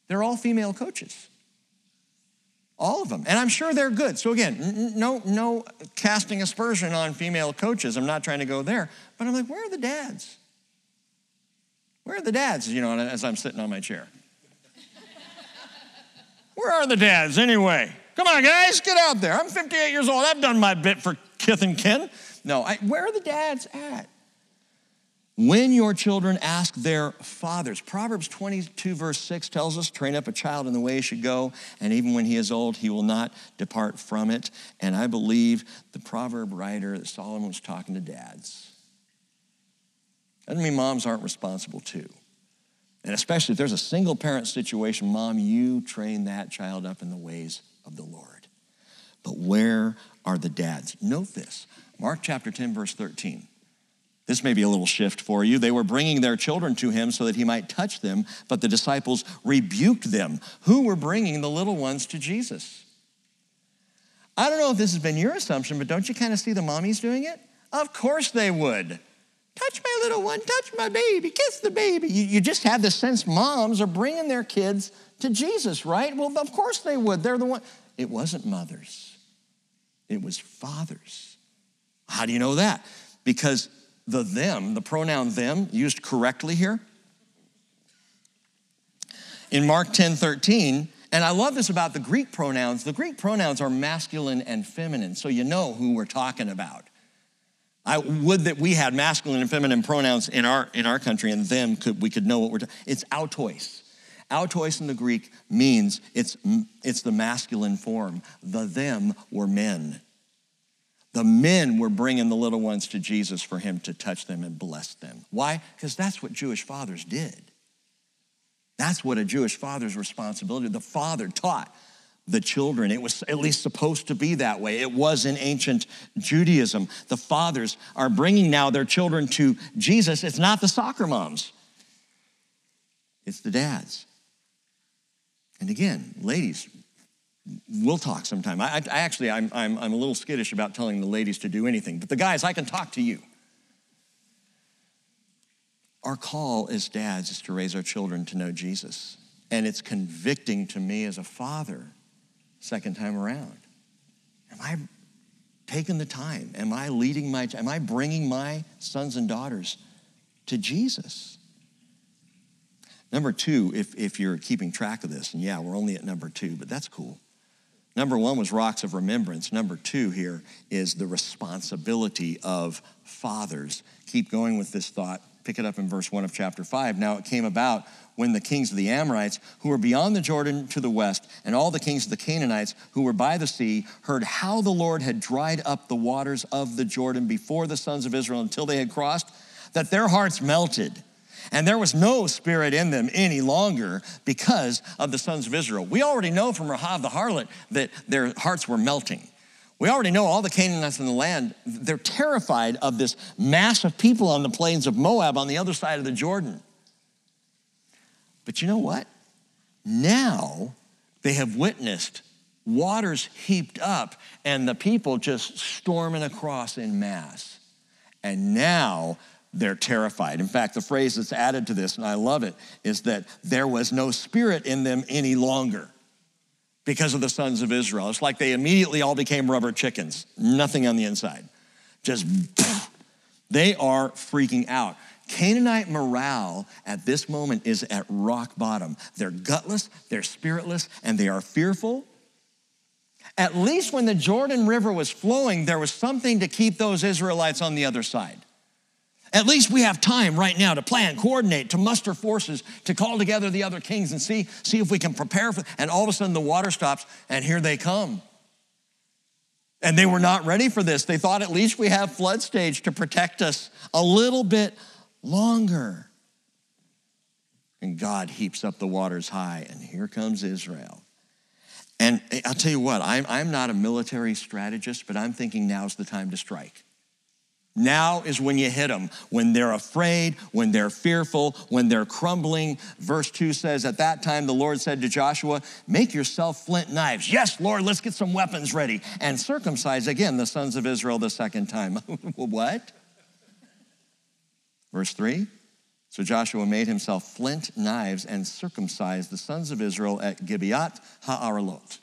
They're all female coaches. All of them. And I'm sure they're good. So again, no, no casting aspersion on female coaches. I'm not trying to go there. But I'm like, where are the dads? Where are the dads, you know, as I'm sitting on my chair? Where are the dads anyway? Come on, guys, get out there. I'm 58 years old. I've done my bit for kith and kin. No, I, where are the dads at? When your children ask their fathers, Proverbs 22, verse 6 tells us, train up a child in the way he should go, and even when he is old, he will not depart from it. And I believe the proverb writer that Solomon was talking to dads. Doesn't mean moms aren't responsible too. And especially if there's a single parent situation, mom, you train that child up in the ways of the Lord. But where are the dads? Note this Mark chapter 10, verse 13. This may be a little shift for you. They were bringing their children to him so that he might touch them, but the disciples rebuked them. Who were bringing the little ones to Jesus? I don't know if this has been your assumption, but don't you kind of see the mommies doing it? Of course they would. touch my little one, touch my baby, kiss the baby. You, you just have the sense moms are bringing their kids to Jesus, right? Well, of course they would. They're the one. It wasn't mothers, it was fathers. How do you know that? Because the them, the pronoun them, used correctly here. In Mark 10 13, and I love this about the Greek pronouns. The Greek pronouns are masculine and feminine, so you know who we're talking about. I would that we had masculine and feminine pronouns in our in our country, and them could we could know what we're. talking. it's autois. Autois in the Greek means it's it's the masculine form. The them were men. The men were bringing the little ones to Jesus for him to touch them and bless them. Why? Because that's what Jewish fathers did. That's what a Jewish father's responsibility. The father taught the children. It was at least supposed to be that way. It was in ancient Judaism. The fathers are bringing now their children to Jesus. It's not the soccer moms, it's the dads. And again, ladies, we'll talk sometime. I, I actually, I'm, I'm, I'm a little skittish about telling the ladies to do anything, but the guys, I can talk to you. Our call as dads is to raise our children to know Jesus. And it's convicting to me as a father second time around? Am I taking the time? Am I leading my, am I bringing my sons and daughters to Jesus? Number two, if, if you're keeping track of this, and yeah, we're only at number two, but that's cool. Number one was rocks of remembrance. Number two here is the responsibility of fathers. Keep going with this thought. Pick it up in verse one of chapter five. Now it came about when the kings of the Amorites, who were beyond the Jordan to the west, and all the kings of the Canaanites, who were by the sea, heard how the Lord had dried up the waters of the Jordan before the sons of Israel until they had crossed, that their hearts melted. And there was no spirit in them any longer because of the sons of Israel. We already know from Rahab the harlot that their hearts were melting. We already know all the Canaanites in the land, they're terrified of this mass of people on the plains of Moab on the other side of the Jordan. But you know what? Now they have witnessed waters heaped up and the people just storming across in mass. And now they're terrified. In fact, the phrase that's added to this, and I love it, is that there was no spirit in them any longer because of the sons of Israel. It's like they immediately all became rubber chickens, nothing on the inside. Just, they are freaking out. Canaanite morale at this moment is at rock bottom. They're gutless, they're spiritless, and they are fearful. At least when the Jordan River was flowing, there was something to keep those Israelites on the other side. At least we have time right now to plan, coordinate, to muster forces, to call together the other kings and see, see if we can prepare for. And all of a sudden the water stops, and here they come. And they were not ready for this. They thought at least we have flood stage to protect us a little bit longer. And God heaps up the waters high, and here comes Israel. And eh, I'll tell you what, I'm, I'm not a military strategist, but I'm thinking now's the time to strike. Now is when you hit them, when they're afraid, when they're fearful, when they're crumbling. Verse 2 says, At that time the Lord said to Joshua, Make yourself flint knives. Yes, Lord, let's get some weapons ready. And circumcise again the sons of Israel the second time. what? Verse 3 So Joshua made himself flint knives and circumcised the sons of Israel at Gibeat Ha'aralot.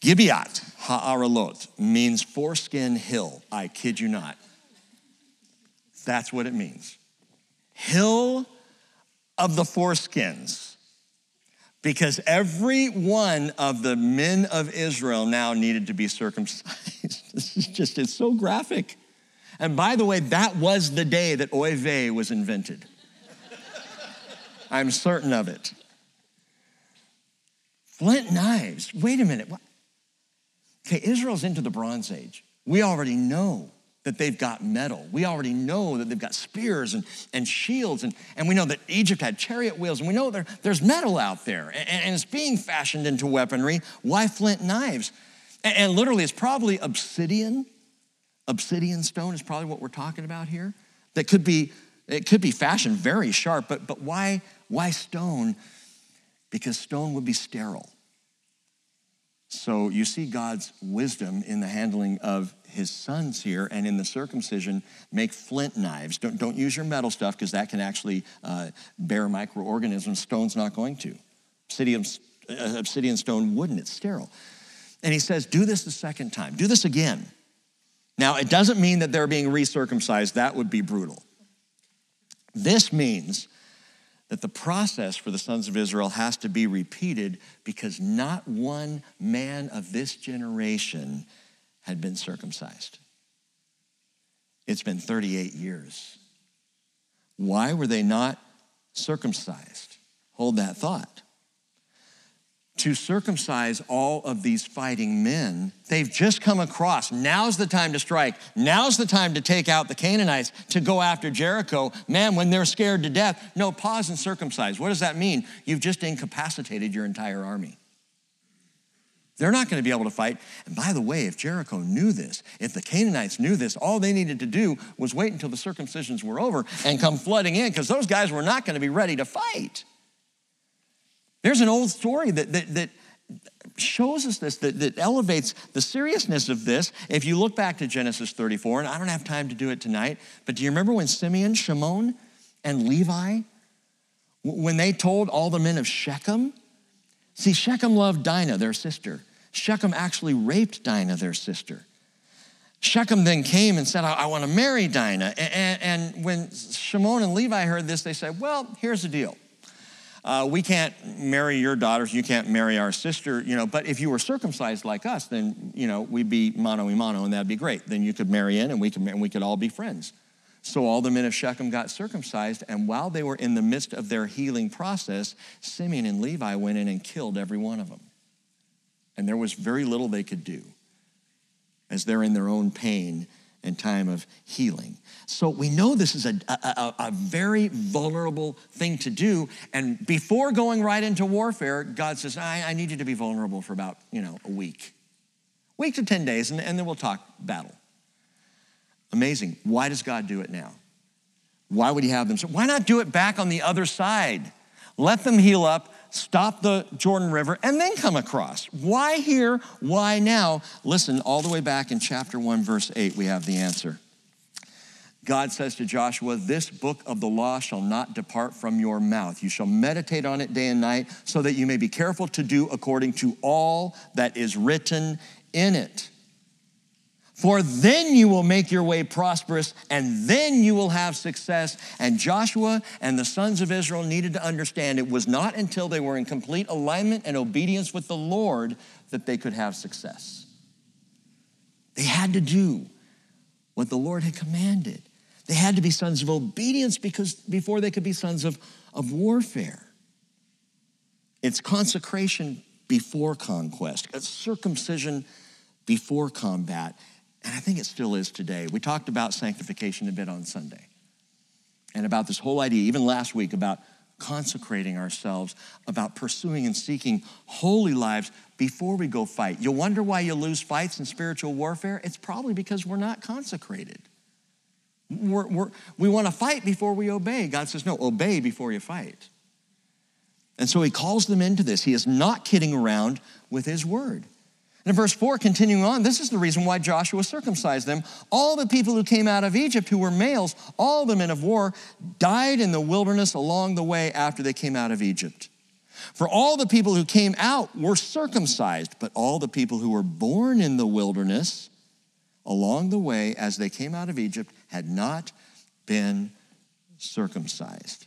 Gibeat Ha'aralot means foreskin hill. I kid you not. That's what it means. Hill of the foreskins. Because every one of the men of Israel now needed to be circumcised. this is just, it's so graphic. And by the way, that was the day that oy was invented. I'm certain of it. Flint knives. Wait a minute. Okay, Israel's into the Bronze Age. We already know that they've got metal. We already know that they've got spears and, and shields. And, and we know that Egypt had chariot wheels. And we know there, there's metal out there. And, and, it's being fashioned into weaponry. Why flint knives? And, and literally, it's probably obsidian obsidian stone is probably what we're talking about here. That could be, it could be fashioned very sharp, but, but why, why stone? Because stone would be sterile. So you see God's wisdom in the handling of his sons here and in the circumcision make flint knives. Don't, don't use your metal stuff because that can actually uh, bear microorganisms. Stone's not going to. Obsidian, uh, obsidian stone wouldn't, it's sterile. And he says, do this the second time, do this again. Now, it doesn't mean that they're being recircumcised, that would be brutal. This means that the process for the sons of Israel has to be repeated because not one man of this generation had been circumcised. It's been 38 years. Why were they not circumcised? Hold that thought to circumcise all of these fighting men. They've just come across. Now's the time to strike. Now's the time to take out the Canaanites, to go after Jericho. Man, when they're scared to death, no, pause and circumcise. What does that mean? You've just incapacitated your entire army. They're not going to be able to fight. And by the way, if Jericho knew this, if the Canaanites knew this, all they needed to do was wait until the circumcisions were over and come flooding in because those guys were not going to be ready to fight. There's an old story that, that, that shows us this, that, that elevates the seriousness of this. If you look back to Genesis 34, and I don't have time to do it tonight, but do you remember when Simeon, Shimon, and Levi, when they told all the men of Shechem? See, Shechem loved Dinah, their sister. Shechem actually raped Dinah, their sister. Shechem then came and said, I, I want to marry Dinah. And, and, when Shimon and Levi heard this, they said, Well, here's the deal uh, we can't marry your daughters, you can't marry our sister, you know, but if you were circumcised like us, then, you know, we'd be mano a mano and that'd be great. Then you could marry in and we could, and we could all be friends. So all the men of Shechem got circumcised, and while they were in the midst of their healing process, Simeon and Levi went in and killed every one of them. And there was very little they could do as they're in their own pain and time of healing. So we know this is a, a, a, very vulnerable thing to do. And before going right into warfare, God says, I, I need you to be vulnerable for about, you know, a week. Week to 10 days, and, and then we'll talk battle. Amazing. Why does God do it now? Why would he have them? So why not do it back on the other side? Let them heal up, stop the Jordan River, and then come across. Why here? Why now? Listen, all the way back in chapter 1, verse 8, we have the answer. God says to Joshua, This book of the law shall not depart from your mouth. You shall meditate on it day and night, so that you may be careful to do according to all that is written in it. For then you will make your way prosperous, and then you will have success. And Joshua and the sons of Israel needed to understand it was not until they were in complete alignment and obedience with the Lord that they could have success. They had to do what the Lord had commanded. They had to be sons of obedience because before they could be sons of, of warfare. It's consecration before conquest, it's circumcision before combat. And I think it still is today. We talked about sanctification a bit on Sunday and about this whole idea, even last week, about consecrating ourselves, about pursuing and seeking holy lives before we go fight. You'll wonder why you lose fights in spiritual warfare? It's probably because we're not consecrated. We're, we're, we want to fight before we obey. God says, no, obey before you fight. And so he calls them into this. He is not kidding around with his word. In verse 4, continuing on, this is the reason why Joshua circumcised them. All the people who came out of Egypt who were males, all the men of war, died in the wilderness along the way after they came out of Egypt. For all the people who came out were circumcised, but all the people who were born in the wilderness along the way as they came out of Egypt had not been circumcised.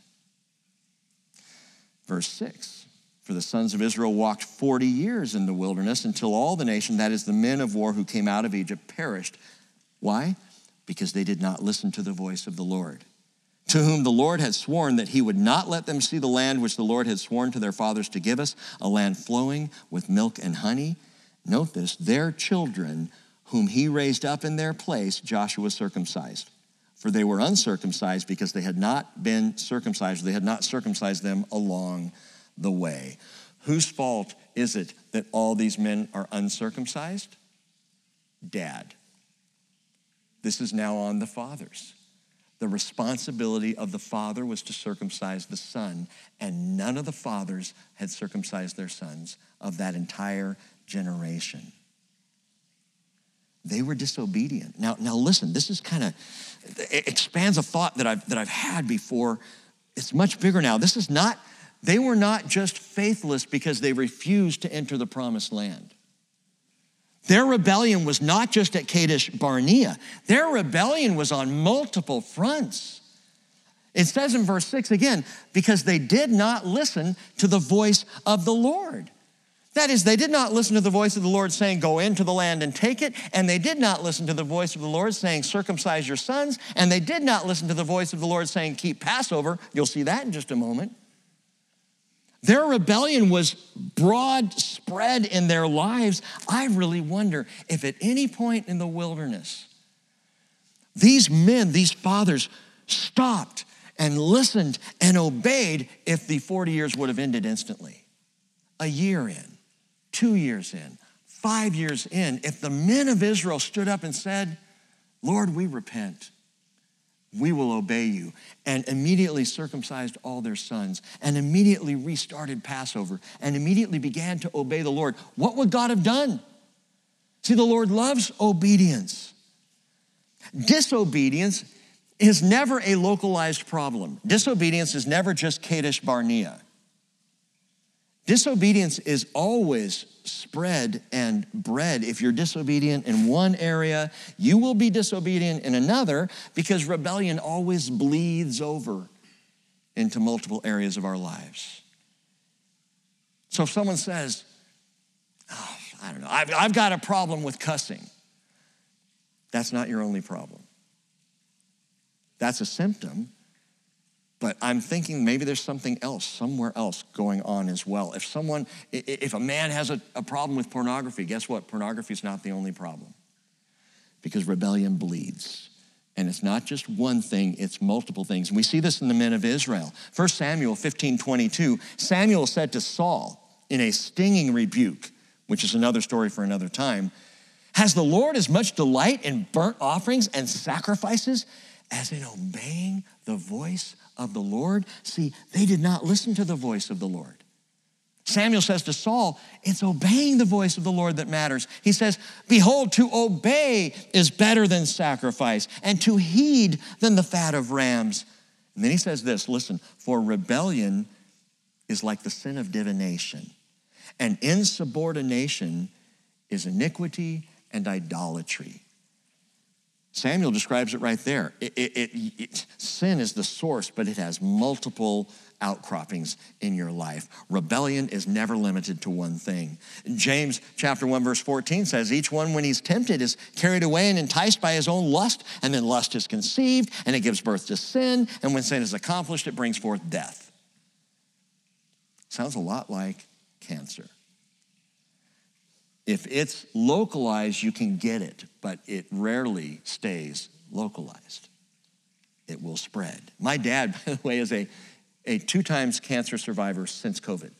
Verse 6 For the sons of Israel walked 40 years in the wilderness until all the nation, that is, the men of war who came out of Egypt, perished. Why? Because they did not listen to the voice of the Lord, to whom the Lord had sworn that he would not let them see the land which the Lord had sworn to their fathers to give us, a land flowing with milk and honey. Note this their children whom he raised up in their place, Joshua circumcised. For they were uncircumcised because they had not been circumcised, they had not circumcised them along the way. Whose fault is it that all these men are uncircumcised? Dad. This is now on the fathers. The responsibility of the father was to circumcise the son, and none of the fathers had circumcised their sons of that entire generation. They were disobedient. Now, now listen, this is kind of expands a thought that I've, that I've had before. It's much bigger now. This is not, they were not just faithless because they refused to enter the promised land. Their rebellion was not just at Kadesh Barnea, their rebellion was on multiple fronts. It says in verse 6 again, because they did not listen to the voice of the Lord. That is, they did not listen to the voice of the Lord saying, Go into the land and take it. And they did not listen to the voice of the Lord saying, Circumcise your sons. And they did not listen to the voice of the Lord saying, Keep Passover. You'll see that in just a moment. Their rebellion was broad spread in their lives. I really wonder if at any point in the wilderness, these men, these fathers, stopped and listened and obeyed if the 40 years would have ended instantly. A year in, two years in, five years in, if the men of Israel stood up and said, Lord, we repent, we will obey you, and immediately circumcised all their sons, and immediately restarted Passover, and immediately began to obey the Lord, what would God have done? See, the Lord loves obedience. Disobedience is never a localized problem. Disobedience is never just Kadesh Barnea. Disobedience is always spread and bred. If you're disobedient in one area, you will be disobedient in another because rebellion always bleeds over into multiple areas of our lives. So if someone says, oh, I don't know, I've, I've got a problem with cussing, that's not your only problem. That's a symptom, but I'm thinking maybe there's something else, somewhere else going on as well. If someone, if a man has a, a problem with pornography, guess what? Pornography is not the only problem because rebellion bleeds. And it's not just one thing, it's multiple things. And we see this in the men of Israel. 1 Samuel 15 22, Samuel said to Saul in a stinging rebuke, which is another story for another time, Has the Lord as much delight in burnt offerings and sacrifices as in obeying the voice of the Lord. See, they did not listen to the voice of the Lord. Samuel says to Saul, It's obeying the voice of the Lord that matters. He says, Behold, to obey is better than sacrifice, and to heed than the fat of rams. And then he says this listen, for rebellion is like the sin of divination, and insubordination is iniquity and idolatry. Samuel describes it right there. It, it, it, sin is the source, but it has multiple outcroppings in your life. Rebellion is never limited to one thing. James chapter 1 verse 14 says each one when he's tempted is carried away and enticed by his own lust and then lust is conceived and it gives birth to sin and when sin is accomplished it brings forth death. Sounds a lot like cancer. If it's localized, you can get it, but it rarely stays localized. It will spread. My dad, by the way, is a, a two times cancer survivor since COVID.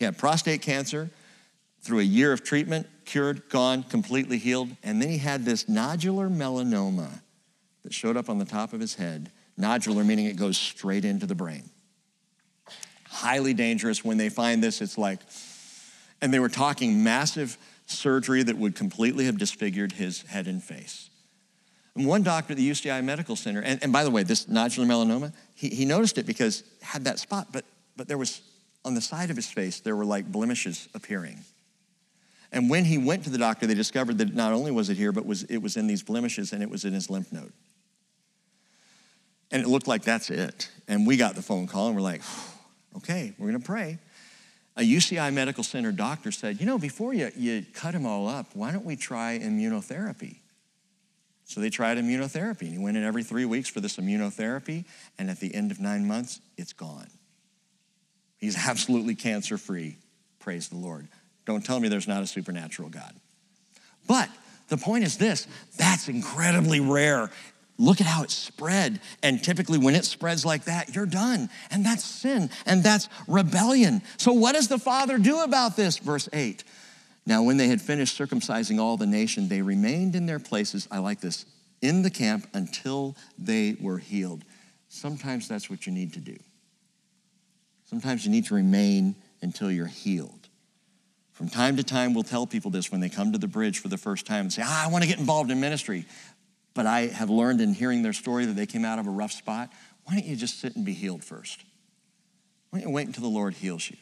He had prostate cancer through a year of treatment, cured, gone, completely healed. And then he had this nodular melanoma that showed up on the top of his head. Nodular meaning it goes straight into the brain. Highly dangerous. When they find this, it's like, and they were talking massive surgery that would completely have disfigured his head and face. And one doctor at the UCI Medical Center, and, and by the way, this nodular melanoma, he, he noticed it because it had that spot, but, but there was, on the side of his face, there were like blemishes appearing. And when he went to the doctor, they discovered that not only was it here, but was, it was in these blemishes and it was in his lymph node. And it looked like that's it. And we got the phone call and we're like, okay, we're gonna pray a UCI Medical Center doctor said, you know, before you, you cut him all up, why don't we try immunotherapy? So they tried immunotherapy, and he went in every three weeks for this immunotherapy, and at the end of nine months, it's gone. He's absolutely cancer free. Praise the Lord. Don't tell me there's not a supernatural God. But the point is this that's incredibly rare. Look at how it spread. And typically, when it spreads like that, you're done. And that's sin and that's rebellion. So, what does the Father do about this? Verse 8. Now, when they had finished circumcising all the nation, they remained in their places. I like this in the camp until they were healed. Sometimes that's what you need to do. Sometimes you need to remain until you're healed. From time to time, we'll tell people this when they come to the bridge for the first time and say, ah, I want to get involved in ministry. But I have learned in hearing their story that they came out of a rough spot. Why don't you just sit and be healed first? Why don't you wait until the Lord heals you?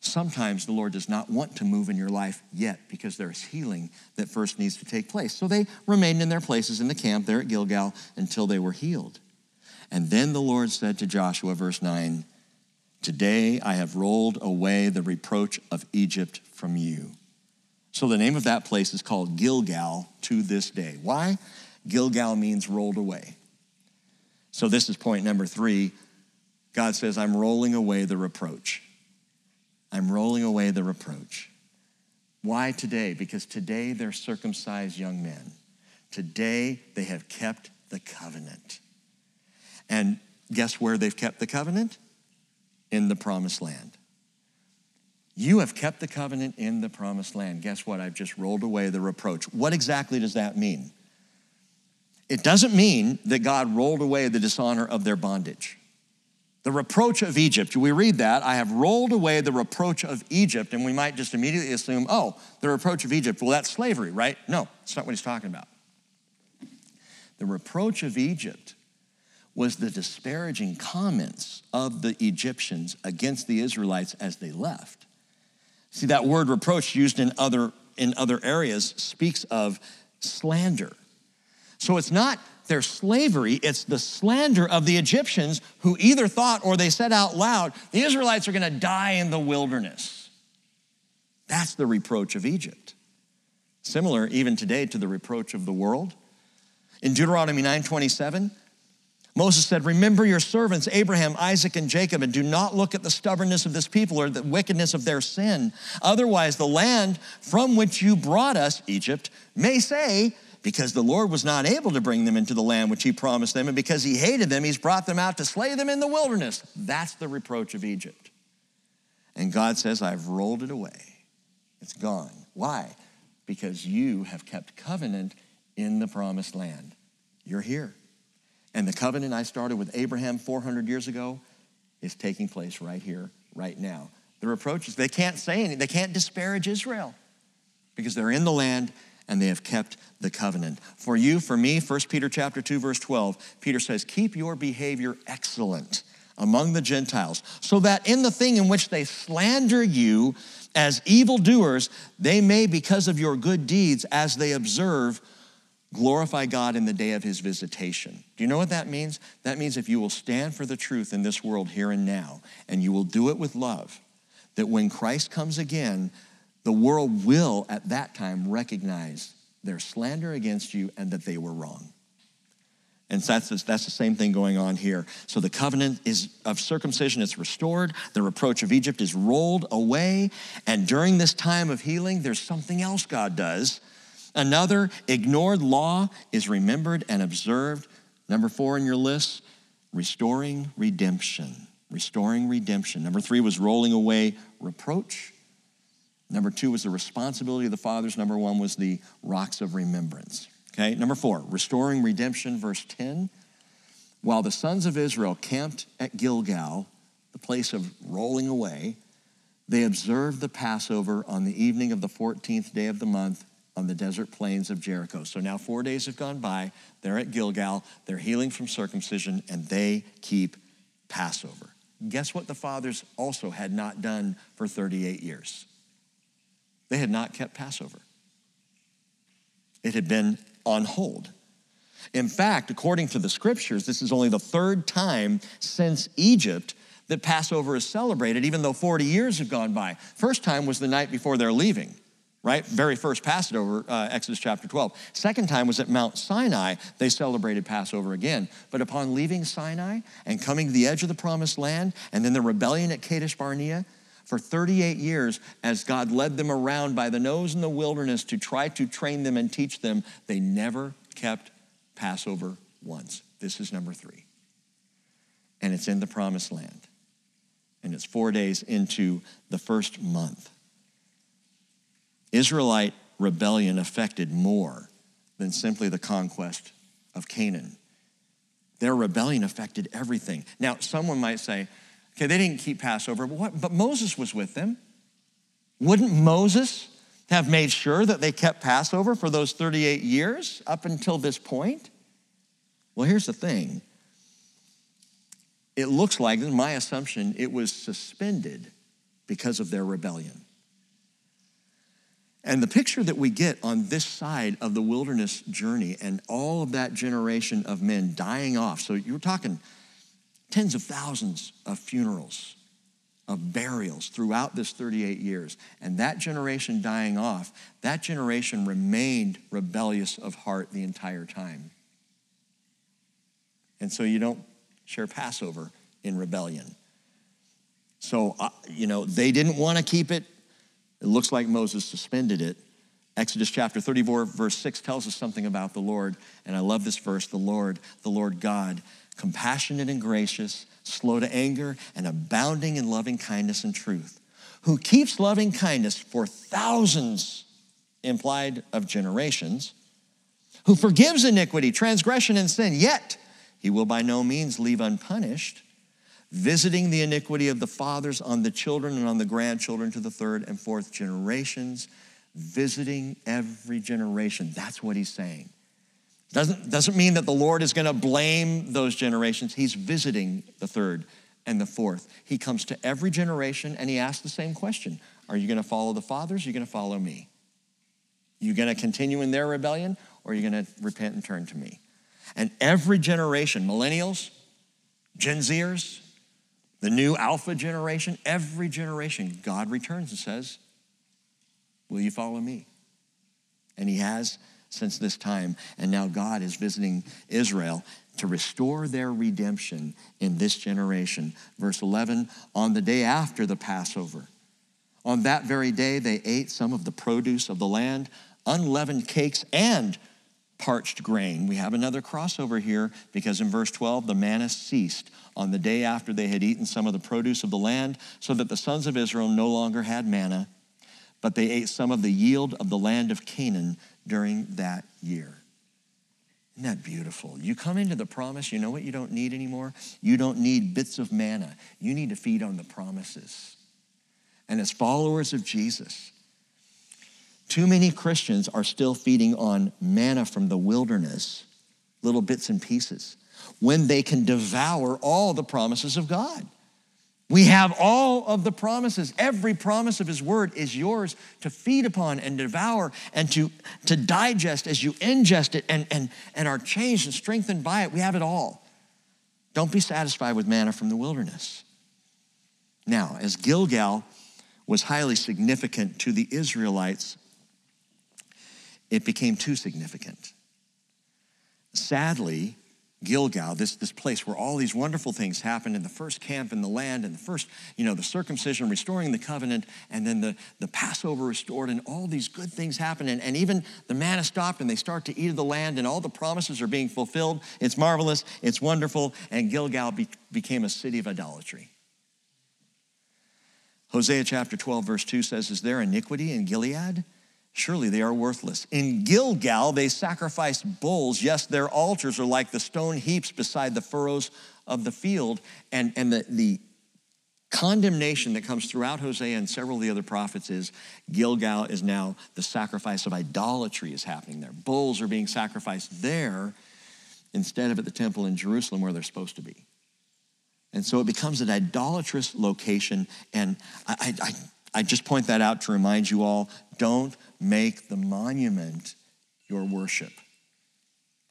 Sometimes the Lord does not want to move in your life yet because there's healing that first needs to take place. So they remained in their places in the camp there at Gilgal until they were healed. And then the Lord said to Joshua, verse 9, Today I have rolled away the reproach of Egypt from you. So the name of that place is called Gilgal to this day. Why? Gilgal means rolled away. So this is point number three. God says, I'm rolling away the reproach. I'm rolling away the reproach. Why today? Because today they're circumcised young men. Today they have kept the covenant. And guess where they've kept the covenant? In the promised land. You have kept the covenant in the promised land. Guess what? I've just rolled away the reproach. What exactly does that mean? It doesn't mean that God rolled away the dishonor of their bondage. The reproach of Egypt, we read that, I have rolled away the reproach of Egypt, and we might just immediately assume, oh, the reproach of Egypt, well, that's slavery, right? No, that's not what he's talking about. The reproach of Egypt was the disparaging comments of the Egyptians against the Israelites as they left. See, that word reproach used in other, in other areas speaks of slander. So it's not their slavery, it's the slander of the Egyptians who either thought or they said out loud, the Israelites are gonna die in the wilderness. That's the reproach of Egypt. Similar even today to the reproach of the world. In Deuteronomy 9:27, Moses said, Remember your servants, Abraham, Isaac, and Jacob, and do not look at the stubbornness of this people or the wickedness of their sin. Otherwise, the land from which you brought us, Egypt, may say, because the Lord was not able to bring them into the land which he promised them, and because he hated them, he's brought them out to slay them in the wilderness. That's the reproach of Egypt. And God says, I've rolled it away. It's gone. Why? Because you have kept covenant in the promised land. You're here. And the covenant I started with Abraham 400 years ago is taking place right here, right now. The reproaches, they can't say anything, they can't disparage Israel because they're in the land and they have kept the covenant. For you, for me, 1 Peter chapter 2 verse 12, Peter says, "Keep your behavior excellent among the Gentiles, so that in the thing in which they slander you as evildoers, they may because of your good deeds as they observe glorify God in the day of his visitation. Do you know what that means? That means if you will stand for the truth in this world here and now, and you will do it with love, that when Christ comes again, the world will at that time recognize their slander against you and that they were wrong. And that's, that's the same thing going on here. So the covenant is of circumcision is restored. The reproach of Egypt is rolled away. And during this time of healing, there's something else God does. Another ignored law is remembered and observed. Number four in your list, restoring redemption. Restoring redemption. Number three was rolling away reproach. Number two was the responsibility of the fathers. Number one was the rocks of remembrance. Okay, number four, restoring redemption, verse 10. While the sons of Israel camped at Gilgal, the place of rolling away, they observed the Passover on the evening of the 14th day of the month on the desert plains of Jericho. So now four days have gone by. They're at Gilgal. They're healing from circumcision, and they keep Passover. Guess what the fathers also had not done for 38 years? They had not kept Passover, it had been on hold. In fact, according to the scriptures, this is only the third time since Egypt that Passover is celebrated, even though 40 years have gone by. First time was the night before they're leaving, right? Very first Passover, uh, Exodus chapter 12. Second time was at Mount Sinai. They celebrated Passover again. But upon leaving Sinai and coming to the edge of the promised land, and then the rebellion at Kadesh Barnea, for 38 years, as God led them around by the nose in the wilderness to try to train them and teach them, they never kept Passover once. This is number three. And it's in the promised land. And it's four days into the first month. Israelite rebellion affected more than simply the conquest of Canaan. Their rebellion affected everything. Now, someone might say, Okay, they didn't keep Passover, but, what, but Moses was with them. Wouldn't Moses have made sure that they kept Passover for those 38 years up until this point? Well, here's the thing it looks like, this my assumption, it was suspended because of their rebellion. And the picture that we get on this side of the wilderness journey and all of that generation of men dying off. So you're talking tens of thousands of funerals, of burials throughout this 38 years. And that generation dying off, that generation remained rebellious of heart the entire time. And so you don't share Passover in rebellion. So, uh, you know, they didn't want to keep it. It looks like Moses suspended it. Exodus chapter 34, verse 6 tells us something about the Lord. And I love this verse the Lord, the Lord God, compassionate and gracious, slow to anger, and abounding in loving kindness and truth, who keeps loving kindness for thousands, implied of generations, who forgives iniquity, transgression, and sin, yet he will by no means leave unpunished visiting the iniquity of the fathers on the children and on the grandchildren to the third and fourth generations, visiting every generation. That's what he's saying. Doesn't, doesn't mean that the Lord is going to blame those generations. He's visiting the third and the fourth. He comes to every generation and he asks the same question Are you going to follow the fathers? Are you going to follow me? You going to continue in their rebellion or are you going to repent and turn to me? And every generation, millennials, Gen Zers, the new Alpha generation, every generation, God returns and says, Will you follow me? And He has since this time. And now God is visiting Israel to restore their redemption in this generation. Verse 11 On the day after the Passover, on that very day, they ate some of the produce of the land, unleavened cakes, and parched grain. We have another crossover here because in verse 12, the manna ceased on the day after they had eaten some of the produce of the land, so that the sons of Israel no longer had manna, but they ate some of the yield of the land of Canaan during that year. Isn't that beautiful? You come into the promise, you know what you don't need anymore? You don't need bits of manna. You need to feed on the promises. And as followers of Jesus, too many Christians are still feeding on manna from the wilderness, little bits and pieces, when they can devour all the promises of God. We have all of the promises. Every promise of His Word is yours to feed upon and devour and to, to digest as you ingest it and, and, and are changed and strengthened by it. We have it all. Don't be satisfied with manna from the wilderness. Now, as Gilgal was highly significant to the Israelites, it became too significant. Sadly, Gilgal, this, this place where all these wonderful things happened in the first camp in the land and the first, you know, the circumcision, restoring the covenant, and then the, the Passover restored, and all these good things happened. And, and even the manna stopped and they start to eat of the land, and all the promises are being fulfilled. It's marvelous, it's wonderful, and Gilgal be, became a city of idolatry. Hosea chapter 12, verse 2 says, Is there iniquity in Gilead? Surely they are worthless. In Gilgal, they sacrificed bulls. Yes, their altars are like the stone heaps beside the furrows of the field. And, and the, the condemnation that comes throughout Hosea and several of the other prophets is Gilgal is now the sacrifice of idolatry is happening there. Bulls are being sacrificed there instead of at the temple in Jerusalem where they're supposed to be. And so it becomes an idolatrous location. And I, I, I just point that out to remind you all don't make the monument your worship.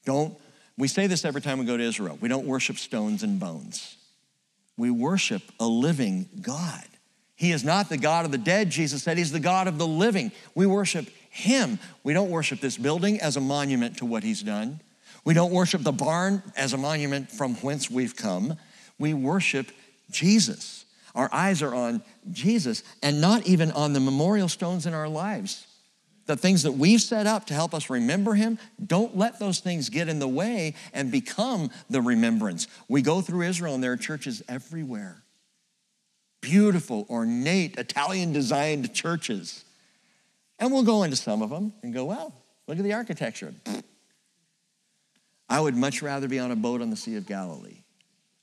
Don't, we say this every time we go to Israel. We don't worship stones and bones. We worship a living God. He is not the God of the dead, Jesus said. He's the God of the living. We worship Him. We don't worship this building as a monument to what He's done. We don't worship the barn as a monument from whence we've come. We worship Jesus. Our eyes are on Jesus and not even on the memorial stones in our lives the things that we've set up to help us remember him, don't let those things get in the way and become the remembrance. We go through Israel and there are churches everywhere. Beautiful, ornate, Italian designed churches. And we'll go into some of them and go, well, look at the architecture. I would much rather be on a boat on the Sea of Galilee.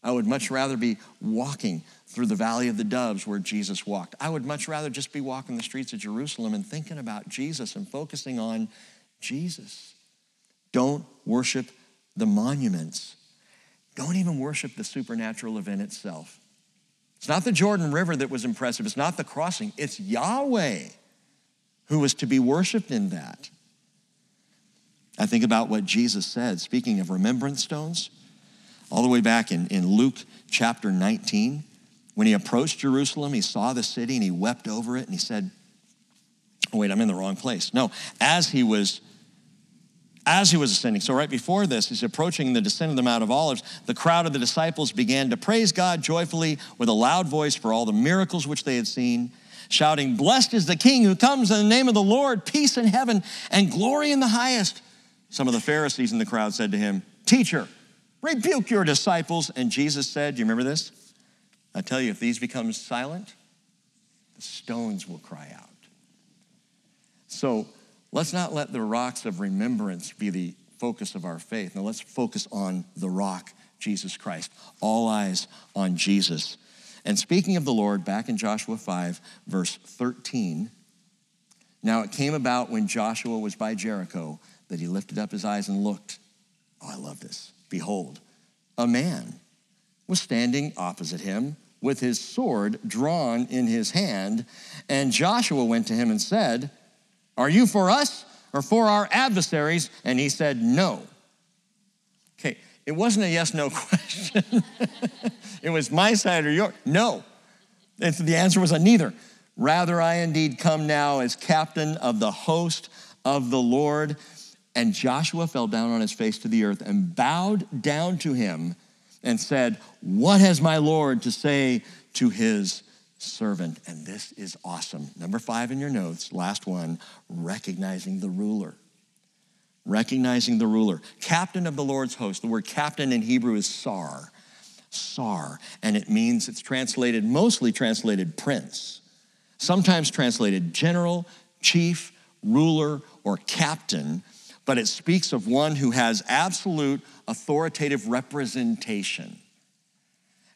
I would much rather be walking through the valley of the doves where Jesus walked. I would much rather just be walking the streets of Jerusalem and thinking about Jesus and focusing on Jesus. Don't worship the monuments. Don't even worship the supernatural event itself. It's not the Jordan River that was impressive, it's not the crossing, it's Yahweh who was to be worshiped in that. I think about what Jesus said, speaking of remembrance stones, all the way back in, in Luke chapter 19. When he approached Jerusalem, he saw the city and he wept over it and he said, oh, wait, I'm in the wrong place. No, as he was as he was ascending. So, right before this, he's approaching the descent of the Mount of Olives. The crowd of the disciples began to praise God joyfully with a loud voice for all the miracles which they had seen, shouting, Blessed is the King who comes in the name of the Lord, peace in heaven and glory in the highest. Some of the Pharisees in the crowd said to him, Teacher, rebuke your disciples. And Jesus said, Do you remember this? I tell you, if these become silent, the stones will cry out. So let's not let the rocks of remembrance be the focus of our faith. Now let's focus on the rock, Jesus Christ. All eyes on Jesus. And speaking of the Lord, back in Joshua 5, verse 13, now it came about when Joshua was by Jericho that he lifted up his eyes and looked. Oh, I love this. Behold, a man was standing opposite him with his sword drawn in his hand. And Joshua went to him and said, Are you for us or for our adversaries? And he said, No. Okay, it wasn't a yes no question. it was my side or yours. No. The answer was a neither. Rather, I indeed come now as captain of the host of the Lord. And Joshua fell down on his face to the earth and bowed down to him and said, What has my Lord to say to his servant? And this is awesome. Number five in your notes, last one, recognizing the ruler. Recognizing the ruler. Captain of the Lord's host. The word captain in Hebrew is sar. Sar. And it means it's translated, mostly translated prince, sometimes translated general, chief, ruler, or captain but it speaks of one who has absolute authoritative representation.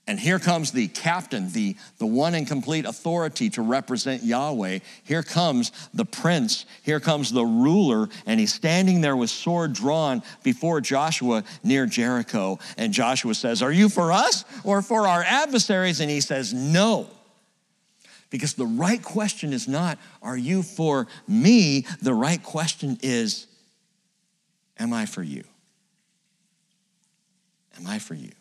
And here comes the captain, the, the one in complete authority to represent Yahweh. Here comes the prince, here comes the ruler, and he's standing there with sword drawn before Joshua near Jericho. And Joshua says, Are you for us or for our adversaries? And he says, No. Because the right question is not, Are you for me? The right question is, Am I for you? Am I for you?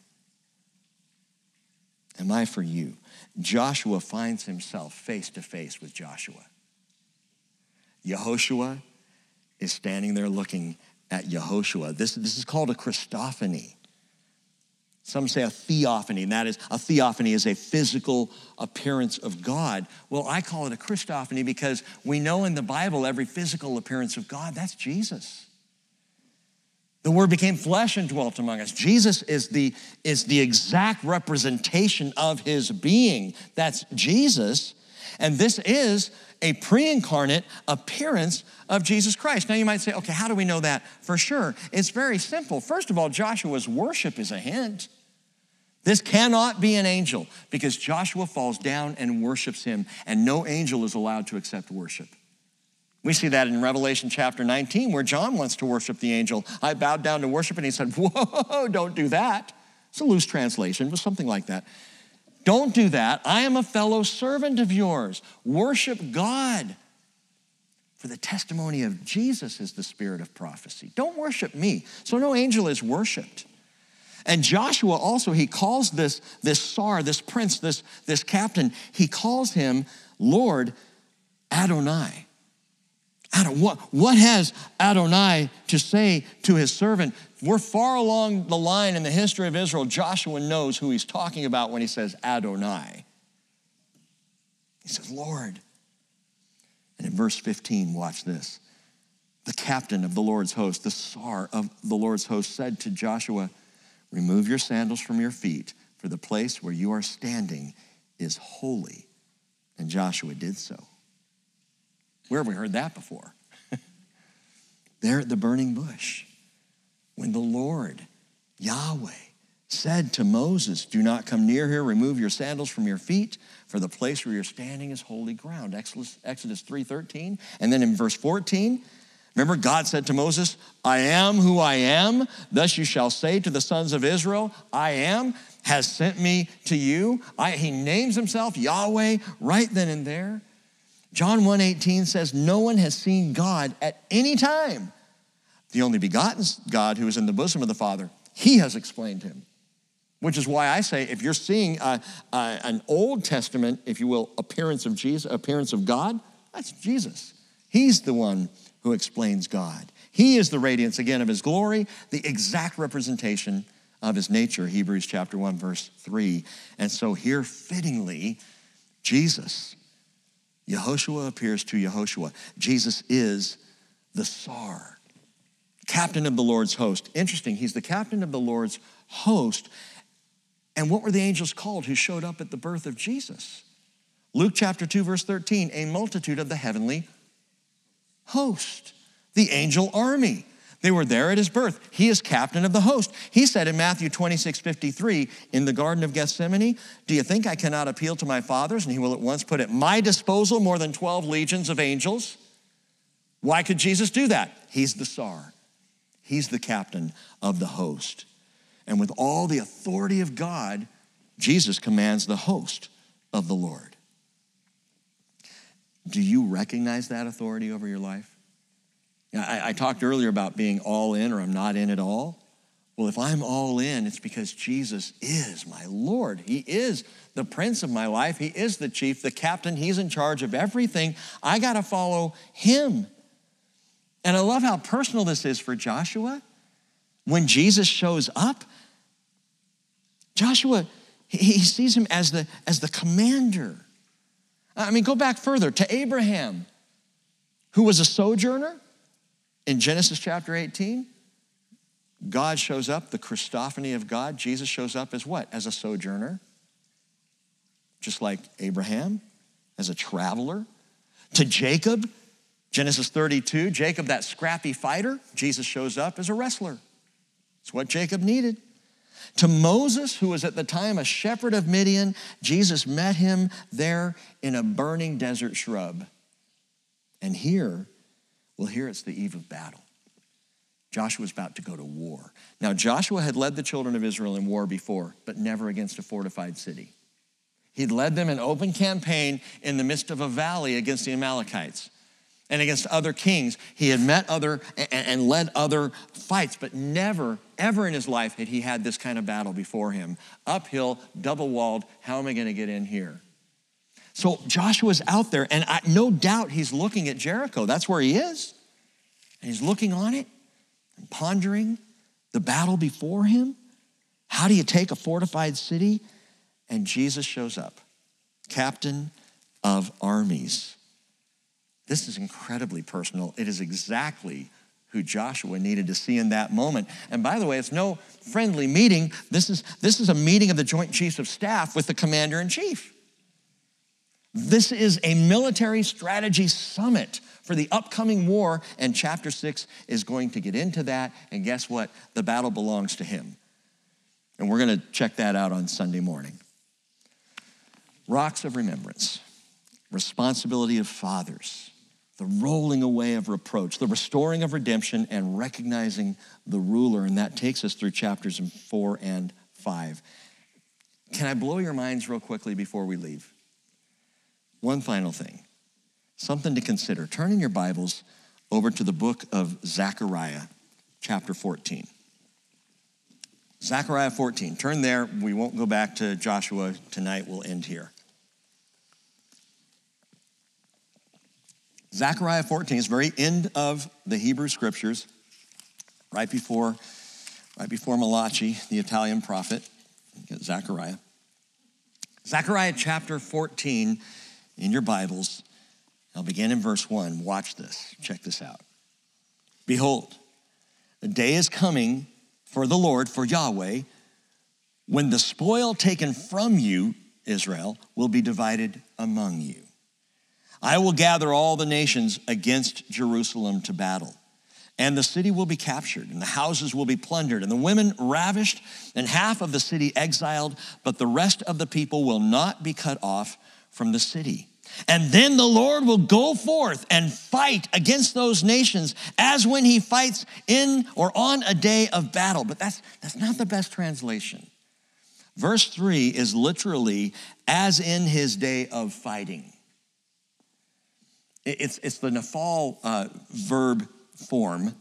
Am I for you? Joshua finds himself face to face with Joshua. Yehoshua is standing there looking at Yehoshua. This, this is called a Christophany. Some say a theophany, and that is a theophany is a physical appearance of God. Well, I call it a Christophany because we know in the Bible every physical appearance of God, that's Jesus. The word became flesh and dwelt among us. Jesus is the, is the exact representation of his being. That's Jesus. And this is a pre incarnate appearance of Jesus Christ. Now you might say, okay, how do we know that for sure? It's very simple. First of all, Joshua's worship is a hint. This cannot be an angel because Joshua falls down and worships him, and no angel is allowed to accept worship. We see that in Revelation chapter 19, where John wants to worship the angel. I bowed down to worship, and he said, Whoa, don't do that. It's a loose translation, but something like that. Don't do that. I am a fellow servant of yours. Worship God. For the testimony of Jesus is the spirit of prophecy. Don't worship me. So no angel is worshiped. And Joshua also, he calls this, this Sar, this prince, this, this captain, he calls him Lord Adonai. Adon, what, what has Adonai to say to his servant? We're far along the line in the history of Israel. Joshua knows who he's talking about when he says Adonai. He says, Lord. And in verse 15, watch this. The captain of the Lord's host, the Sar of the Lord's host, said to Joshua, Remove your sandals from your feet, for the place where you are standing is holy. And Joshua did so. Where have we heard that before? there at the burning bush, when the Lord, Yahweh, said to Moses, Do not come near here, remove your sandals from your feet, for the place where you're standing is holy ground. Exodus, Exodus 3:13. And then in verse 14, remember God said to Moses, I am who I am. Thus you shall say to the sons of Israel, I am has sent me to you. I, he names himself Yahweh right then and there. John 1:18 says, No one has seen God at any time. The only begotten God who is in the bosom of the Father, he has explained him. Which is why I say if you're seeing an Old Testament, if you will, appearance of Jesus, appearance of God, that's Jesus. He's the one who explains God. He is the radiance again of his glory, the exact representation of his nature, Hebrews chapter 1, verse 3. And so here, fittingly, Jesus, Yehoshua appears to Yehoshua. Jesus is the Sar, captain of the Lord's host. Interesting, he's the captain of the Lord's host and what were the angels called who showed up at the birth of Jesus? Luke chapter 2, verse 13, a multitude of the heavenly host, the angel army. They were there at his birth. He is captain of the host. He said in Matthew 26, 53, in the Garden of Gethsemane, Do you think I cannot appeal to my fathers? And he will at once put at my disposal more than 12 legions of angels. Why could Jesus do that? He's the Sar, he's the captain of the host. And with all the authority of God, Jesus commands the host of the Lord. Do you recognize that authority over your life? I, I, talked earlier about being all in or I'm not in at all. Well, if I'm all in, it's because Jesus is my Lord. He is the prince of my life. He is the chief, the captain. He's in charge of everything. I got to follow him. And I love how personal this is for Joshua. When Jesus shows up, Joshua, he sees him as the, as the commander. I mean, go back further to Abraham, who was a sojourner in Genesis chapter 18. God shows up, the Christophany of God. Jesus shows up as what? As a sojourner, just like Abraham, as a traveler. To Jacob, Genesis 32, Jacob, that scrappy fighter, Jesus shows up as a wrestler. It's what Jacob needed. To Moses, who was at the time a shepherd of Midian, Jesus met him there in a burning desert shrub. And here, well, here it's the eve of battle. Joshua's about to go to war. Now, Joshua had led the children of Israel in war before, but never against a fortified city. He'd led them an open campaign in the midst of a valley against the Amalekites and against other kings. He had met other and led other fights, but never, ever in his life had he had this kind of battle before him. Uphill, double walled, how am I going to get in here? So Joshua's out there, and I, no doubt he's looking at Jericho. That's where he is. And he's looking on it and pondering the battle before him. How do you take a fortified city? And Jesus shows up, captain of armies. This is incredibly personal. It is exactly who Joshua needed to see in that moment. And by the way, it's no friendly meeting. This is, this is a meeting of the Joint Chiefs of Staff with the Commander in Chief. This is a military strategy summit for the upcoming war, and chapter six is going to get into that. And guess what? The battle belongs to him. And we're going to check that out on Sunday morning. Rocks of remembrance, responsibility of fathers the rolling away of reproach, the restoring of redemption, and recognizing the ruler. And that takes us through chapters four and five. Can I blow your minds real quickly before we leave? One final thing, something to consider. Turn in your Bibles over to the book of Zechariah, chapter 14. Zechariah 14. Turn there. We won't go back to Joshua tonight. We'll end here. Zechariah 14 is very end of the Hebrew scriptures, right before, right before Malachi, the Italian prophet. Zechariah. Zechariah chapter 14 in your Bibles. I'll begin in verse 1. Watch this. Check this out. Behold, the day is coming for the Lord, for Yahweh, when the spoil taken from you, Israel, will be divided among you. I will gather all the nations against Jerusalem to battle. and the city will be captured, and the houses will be plundered, and the women ravished, and half of the city exiled, but the rest of the people will not be cut off from the city. And then the Lord will go forth and fight against those nations as when he fights in or on a day of battle. But that's, that's not the best translation. Verse 3 is literally as in his day of fighting. It's, it's the Niphal uh, verb form.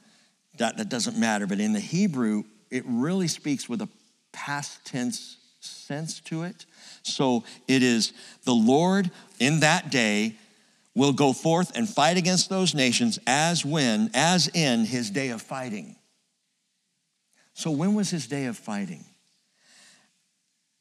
That, that doesn't matter, but in the Hebrew, it really speaks with a past tense sense to it. So it is the Lord in that day will go forth and fight against those nations as when, as in his day of fighting. So when was his day of fighting?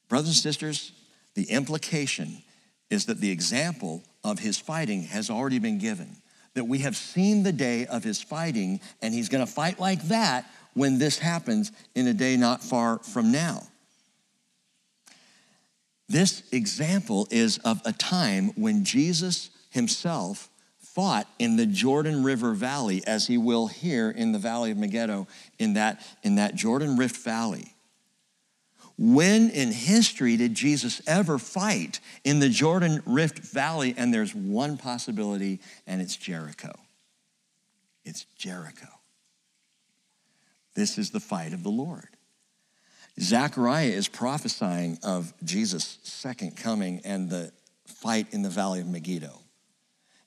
Brothers and sisters, the implication is that the example of his fighting has already been given. That we have seen the day of his fighting, and he's gonna fight like that when this happens in a day not far from now. This example is of a time when Jesus himself fought in the Jordan River Valley, as he will here in the Valley of Megiddo, in that, in that Jordan Rift Valley. When in history did Jesus ever fight in the Jordan Rift Valley? And there's one possibility, and it's Jericho. It's Jericho. This is the fight of the Lord. Zechariah is prophesying of Jesus' second coming and the fight in the valley of Megiddo.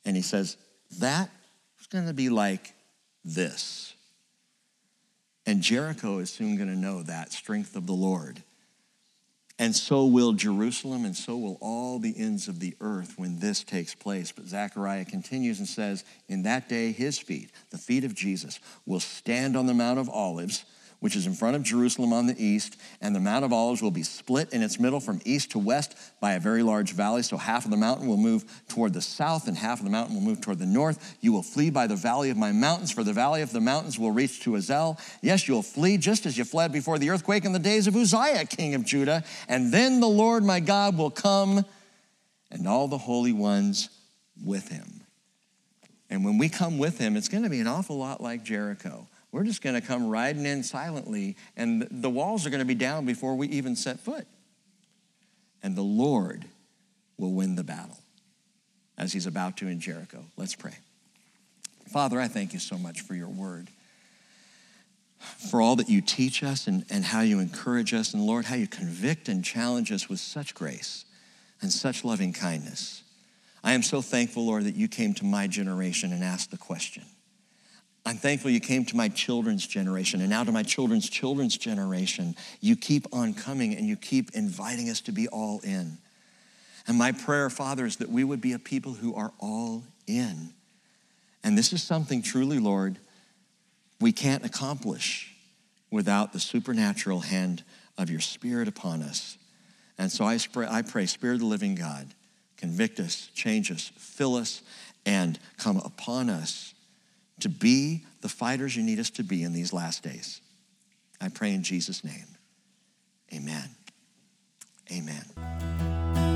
And he says, that is going to be like this. And Jericho is soon going to know that strength of the Lord. And so will Jerusalem, and so will all the ends of the earth when this takes place. But Zechariah continues and says, In that day, his feet, the feet of Jesus, will stand on the Mount of Olives which is in front of Jerusalem on the east, and the Mount of Olives will be split in its middle from east to west by a very large valley. So half of the mountain will move toward the south, and half of the mountain will move toward the north. You will flee by the valley of my mountains, for the valley of the mountains will reach to Azel. Yes, you will flee just as you fled before the earthquake in the days of Uzziah, king of Judah. And then the Lord my God will come, and all the holy ones with him. And when we come with him, it's going to be an awful lot like Jericho. We're just going to come riding in silently, and the walls are going to be down before we even set foot. And the Lord will win the battle as he's about to in Jericho. Let's pray. Father, I thank you so much for your word, for all that you teach us and, and how you encourage us, and Lord, how you convict and challenge us with such grace and such loving kindness. I am so thankful, Lord, that you came to my generation and asked the question I'm thankful you came to my children's generation and now to my children's children's generation. You keep on coming and you keep inviting us to be all in. And my prayer, Father, is that we would be a people who are all in. And this is something truly, Lord, we can't accomplish without the supernatural hand of your Spirit upon us. And so I pray, I pray Spirit of the living God, convict us, change us, fill us, and come upon us to be the fighters you need us to be in these last days. I pray in Jesus' name. Amen. Amen.